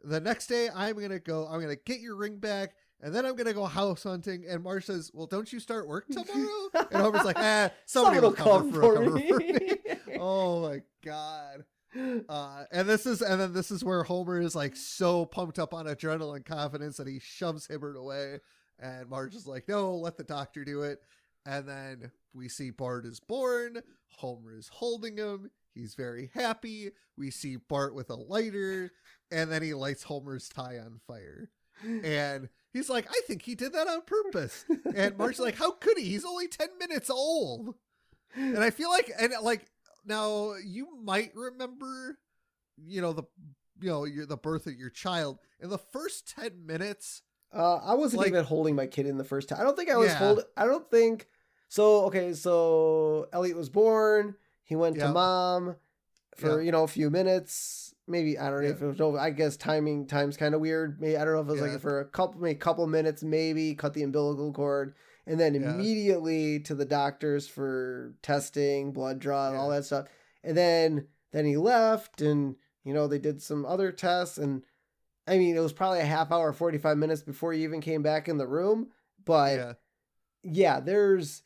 the next day I'm going to go, I'm going to get your ring back, and then I'm going to go house hunting. And Marge says, well, don't you start work tomorrow? and Homer's like, ah, somebody will cover, for, cover for me. Oh my God. Uh, and this is, and then this is where Homer is like so pumped up on adrenaline confidence that he shoves Hibbert away. And Marge is like, no, let the doctor do it. And then we see Bart is born. Homer is holding him. He's very happy. We see Bart with a lighter, and then he lights Homer's tie on fire. And he's like, I think he did that on purpose. And Marge's like, How could he? He's only 10 minutes old. And I feel like, and like, now you might remember, you know, the, you know, your, the birth of your child. In the first 10 minutes, Uh, I wasn't Like- even holding my kid in the first time. I don't think I was Yeah. hold. I don't think so. Okay, so Elliot was born. He went to mom for Yep. you know a few minutes. Maybe I don't know if it was over. I guess timing time's kind of weird. Maybe I don't know if it was like for a couple maybe a couple minutes. Maybe cut the umbilical cord and then Yeah. immediately to the doctors for testing, blood draw, and all that stuff. And then then he left, and you know they did some other tests and. I mean, it was probably a half hour, 45 minutes before he even came back in the room. But yeah, yeah. there's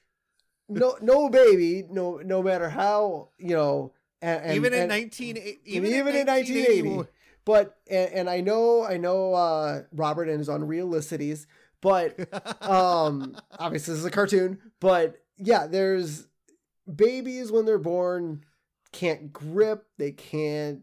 no no baby, no no matter how, you know, and, and- even in and- 19, even, even in 1980, 1980. but and, and I know I know uh Robert and his unrealicities, but um obviously this is a cartoon, but yeah, there's babies when they're born can't grip, they can't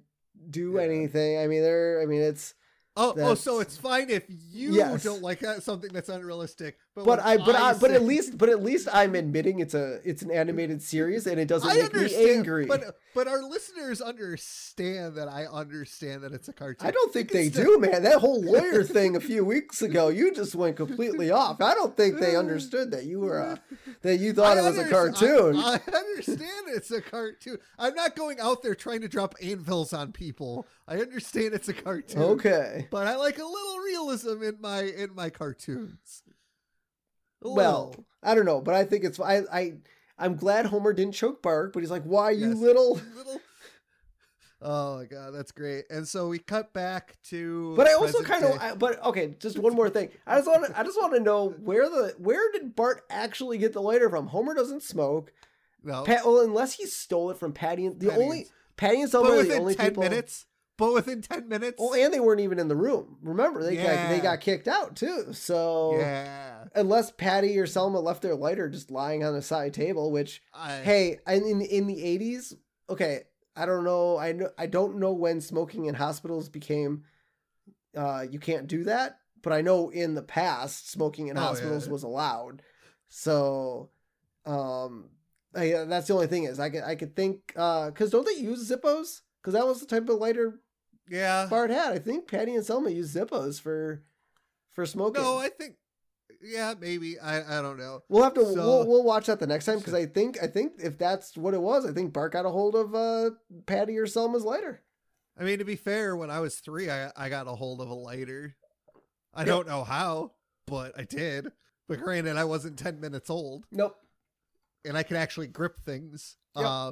do Yeah. anything. I mean, they're I mean it's Oh, oh, so it's fine if you Yes. don't like that, something that's unrealistic, but I but I, but at least but at least I'm admitting it's a it's an animated series and it doesn't I make me angry. but but our listeners understand that I understand that it's a cartoon. I don't think they still- do, man. That whole lawyer thing a few weeks ago, you just went completely off. I don't think they understood that you were uh, that you thought I it was a cartoon. I, I understand it's a cartoon. I'm not going out there trying to drop anvils on people. I understand it's a cartoon. okay. But I like a little realism in my in my cartoons. A Well. I don't know, but I think it's I I I'm glad Homer didn't choke Bart, but he's like, "Why you Yes. little?" little. Oh my god, that's great. And so we cut back to. But I also kind of but okay, just one more thing. I just want to I just want to know where the where did Bart actually get the lighter from? Homer doesn't smoke. no. Pat, well, unless he stole it from Patty and the Patty only Patty and Selma are the only ten people. minutes. But within ten minutes. Well, and they weren't even in the room. Remember, they got, they got kicked out too. So yeah. unless Patty or Selma left their lighter just lying on the side table, which I, hey, in in the eighties, okay, I don't know, I know I don't know when smoking in hospitals became, uh, you can't do that, but I know in the past smoking in Oh, hospitals yeah. was allowed. So, um, I, that's the only thing is I could I could think uh, because don't they use Zippos? Because that was the type of lighter yeah. Bart had. I think Patty and Selma used Zippos for for smoking. No, I think. Yeah, maybe. I I don't know. we'll have to So- we'll, we'll watch that the next time because I think I think if that's what it was, I think Bart got a hold of uh Patty or Selma's lighter. I mean, to be fair, when I was three, I I got a hold of a lighter. I Yep. don't know how, but I did. But granted, I wasn't ten minutes old, Nope. and I could actually grip things. Yep. Uh,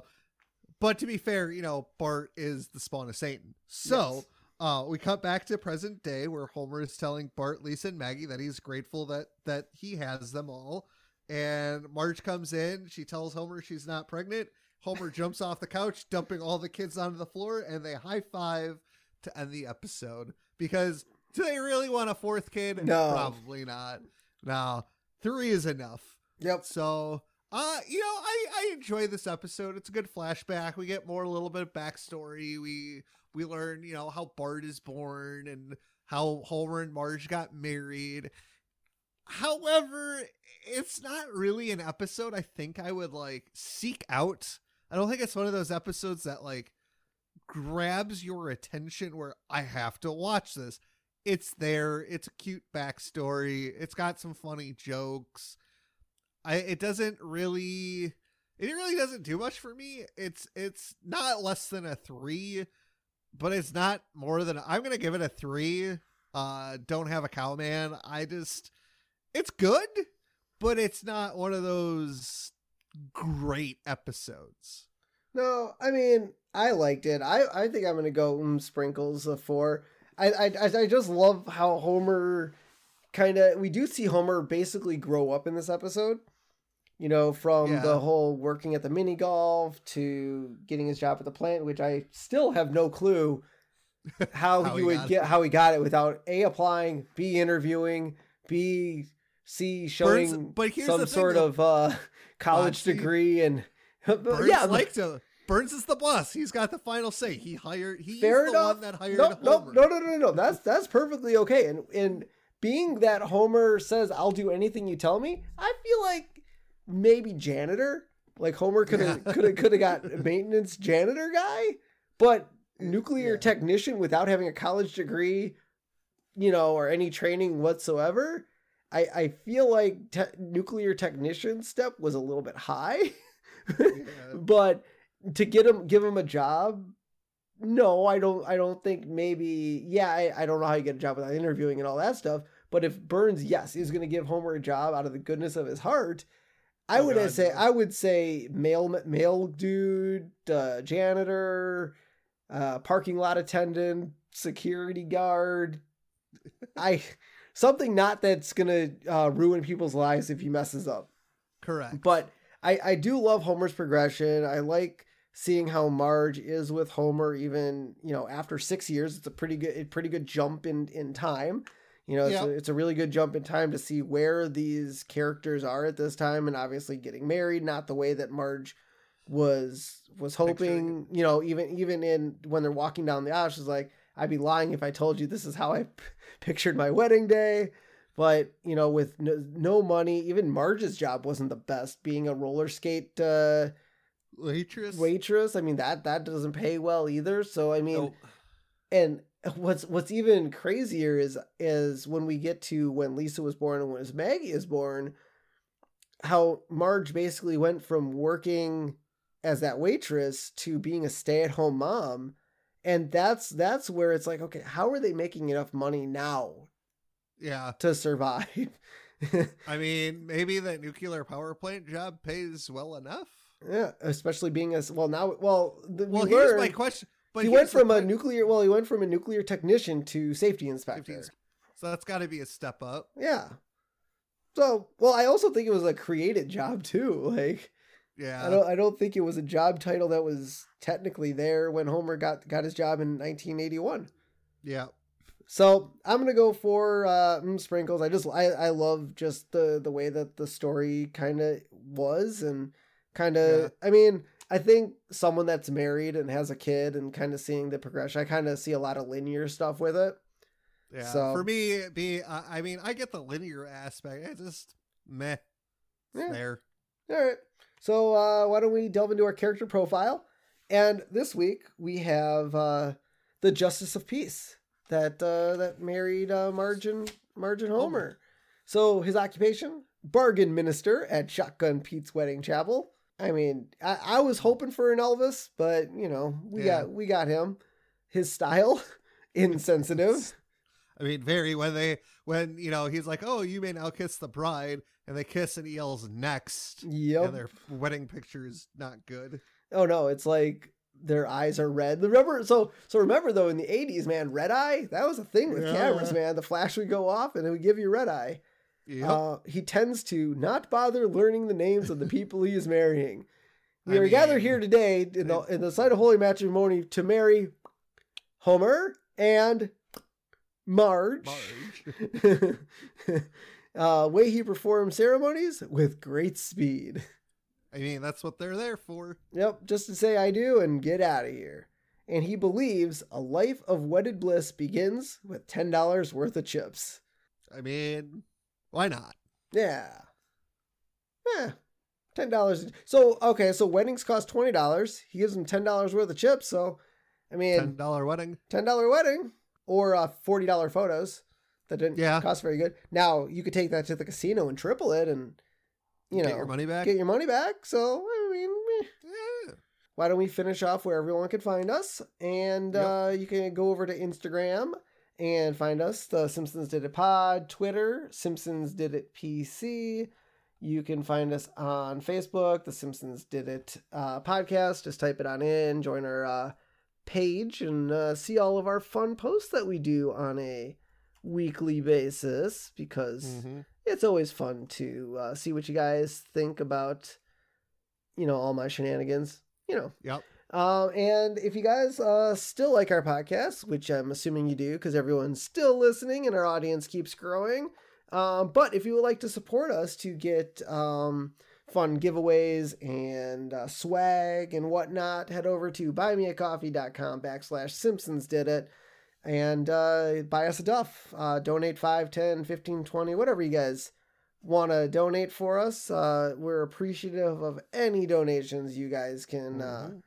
but to be fair, you know, Bart is the spawn of Satan. So Yes. uh, we cut back to present day where Homer is telling Bart, Lisa, and Maggie that he's grateful that that he has them all. And Marge comes in. She tells Homer she's not pregnant. Homer jumps off the couch, dumping all the kids onto the floor, and they high five to end the episode. Because do they really want a fourth kid? No. Probably not. No, three is enough. Yep. So, uh, you know, I I enjoy this episode. It's a good flashback. We get more a little bit of backstory. We we learn, you know, how Bart is born and how Homer and Marge got married. However, it's not really an episode I think I would like seek out. I don't think it's one of those episodes that like grabs your attention where I have to watch this. It's there. It's a cute backstory. It's got some funny jokes. I it doesn't really it really doesn't do much for me. It's it's not less than a 3, but it's not more than I'm to give it a 3. Uh don't have a cowman. I just it's good, but it's not one of those great episodes. No, I mean I liked it. I I think I'm gonna go mm, sprinkles of four. I I I just love how Homer kind of we do see Homer basically grow up in this episode. You know, from Yeah. the whole working at the mini golf to getting his job at the plant, which I still have no clue how, How he he would get how he got it without a applying, b interviewing, b c showing Burns- but here's some sort of uh, college degree and Burns yeah, like to Burns is the boss. He's got the final say. He hired he's Fair the enough. one that hired no, no, Homer. no, no, no, no. That's that's perfectly okay. And and being that Homer says, "I'll do anything you tell me," I feel like maybe janitor. Like Homer could have could have could have got maintenance janitor guy, but nuclear Yeah. technician without having a college degree, you know, or any training whatsoever. I I feel like te- nuclear technician step was a little bit high. Yeah. but to get him give him a job no i don't i don't think maybe yeah I, I don't know how you get a job without interviewing and all that stuff but if burns yes is going to give homer a job out of the goodness of his heart i Oh, would God, say i would say mail mail dude uh, janitor uh, parking lot attendant security guard i something not that's gonna uh, ruin people's lives if he messes up Correct. but I, I do love Homer's progression. I like seeing how Marge is with Homer, even you know after six years. It's a pretty good, pretty good jump in in time. You know, it's, Yeah. a, it's a really good jump in time to see where these characters are at this time, and obviously getting married, not the way that Marge was was hoping. You know, even even in when they're walking down the aisle, she's like, "I'd be lying if I told you this is how I p- pictured my wedding day." But you know, with no, no money, even Marge's job wasn't the best. Being a roller skate uh, Waitress. waitress, I mean that that doesn't pay well either. So I mean, Oh, and what's what's even crazier is is when we get to when Lisa was born and when Maggie is born, how Marge basically went from working as that waitress to being a stay at home mom, and that's that's where it's like, okay, how are they making enough money now yeah. to survive? I mean, maybe that nuclear power plant job pays well enough. yeah, especially being as well now. Well, the, Well, we here's learned my question. But he went from a nuclear. Well, he went from a nuclear technician to safety inspector. Safety So that's got to be a step up. Yeah. So, well, I also think it was a created job too. Like, Yeah. I don't, I don't think it was a job title that was technically there when Homer got got his job in 1981. yeah. So I'm gonna go for uh, mm, sprinkles. I just I, I love just the the way that the story kind of was and kind of. Yeah. I mean, I think someone that's married and has a kid and kind of seeing the progression. I kind of see a lot of linear stuff with it. Yeah. So- For me, be I I mean, I get the linear aspect. It's just meh. It's Yeah. There. All right. So uh, why don't we delve into our character profile? And this week we have uh, the Justice of Peace that uh, that married uh, Margin Margin Homer. Homer. So his occupation bargain minister at Shotgun Pete's wedding chapel. I mean, I, I was hoping for an Elvis, but you know we Yeah. got we got him. His style insensitive. I mean, very when they when you know he's like, "Oh, you may now kiss the bride," and they kiss, and he yells "next," Yep. and their wedding picture is not good. Oh no, it's like their eyes are red. Remember, so so remember though in the eighties, man, red eye that was a thing with Yeah. cameras, man. The flash would go off and it would give you red eye. Yep. Uh, he tends to not bother learning the names of the people he is marrying. We I are gathered here today in the in the sight of holy matrimony to marry Homer and Marge. Marge. uh, way he performs ceremonies with great speed. I mean, that's what they're there for. Yep, just to say I do and get out of here. And he believes a life of wedded bliss begins with $10 worth of chips. I mean, why not? Yeah. Yeah. $10. So, okay, so weddings cost $20. He gives him $10 worth of chips. So, I mean, Ten dollar wedding. $10 wedding or uh, $40 photos that didn't Yeah. cost very good. Now, you could take that to the casino and triple it and, you know, get your money back. get your money back. So, I mean, yeah. why don't we finish off where everyone can find us? And Yep. uh, you can go over to Instagram and find us, the Simpsons Did It Pod, Twitter, Simpsons Did It PC. You can find us on Facebook, the Simpsons Did It uh, podcast. Just type it on in, join our uh, page, and uh, see all of our fun posts that we do on a weekly basis because Mhm. it's always fun to uh, see what you guys think about, you know, all my shenanigans. You know. Yep. Um, and if you guys uh, still like our podcast, which I'm assuming you do because everyone's still listening and our audience keeps growing, um, but if you would like to support us to get um, fun giveaways and uh, swag and whatnot, head over to buymeacoffee.com backslash Simpsons did it and uh, buy us a duff. Uh, donate 5, 10, 15, 20, whatever you guys want to donate for us. Uh, we're appreciative of any donations you guys can uh, Mhm.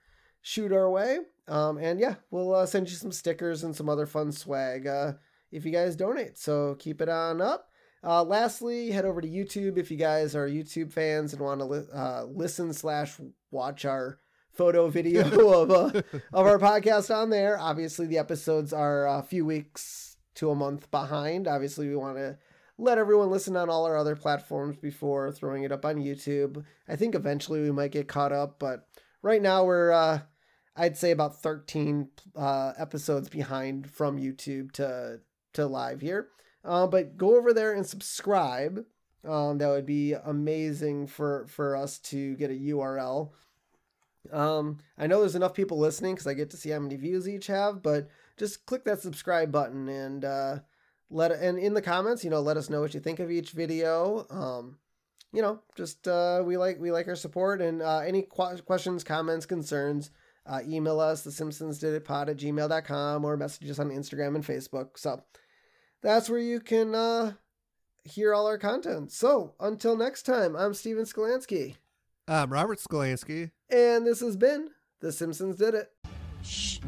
Shoot our way. Um, and yeah, we'll uh, send you some stickers and some other fun swag uh, if you guys donate. So keep it on up. Uh, lastly, head over to YouTube if you guys are YouTube fans and want to li- uh, listen slash watch our photo video of uh, of our podcast on there. Obviously, the episodes are a few weeks to a month behind. Obviously, we want to let everyone listen on all our other platforms before throwing it up on YouTube. I think eventually we might get caught up, but right now we're uh, I'd say about 13 uh, episodes behind from YouTube to to live here. Uh, but go over there and subscribe. Um, that would be amazing for for us to get a URL. Um, I know there's enough people listening because I get to see how many views each have, but just click that subscribe button and uh, let and in the comments, you know, let us know what you think of each video. Um, you know, just uh, we like we like our support and uh, any qu- questions, comments, concerns. Uh, email us the simpsons did it pod at gmail.com or message us on instagram and facebook so that's where you can uh hear all our content. So until next time, I'm Steven Skolansky. I'm Robert Skolansky. And this has been The Simpsons Did It. Shh.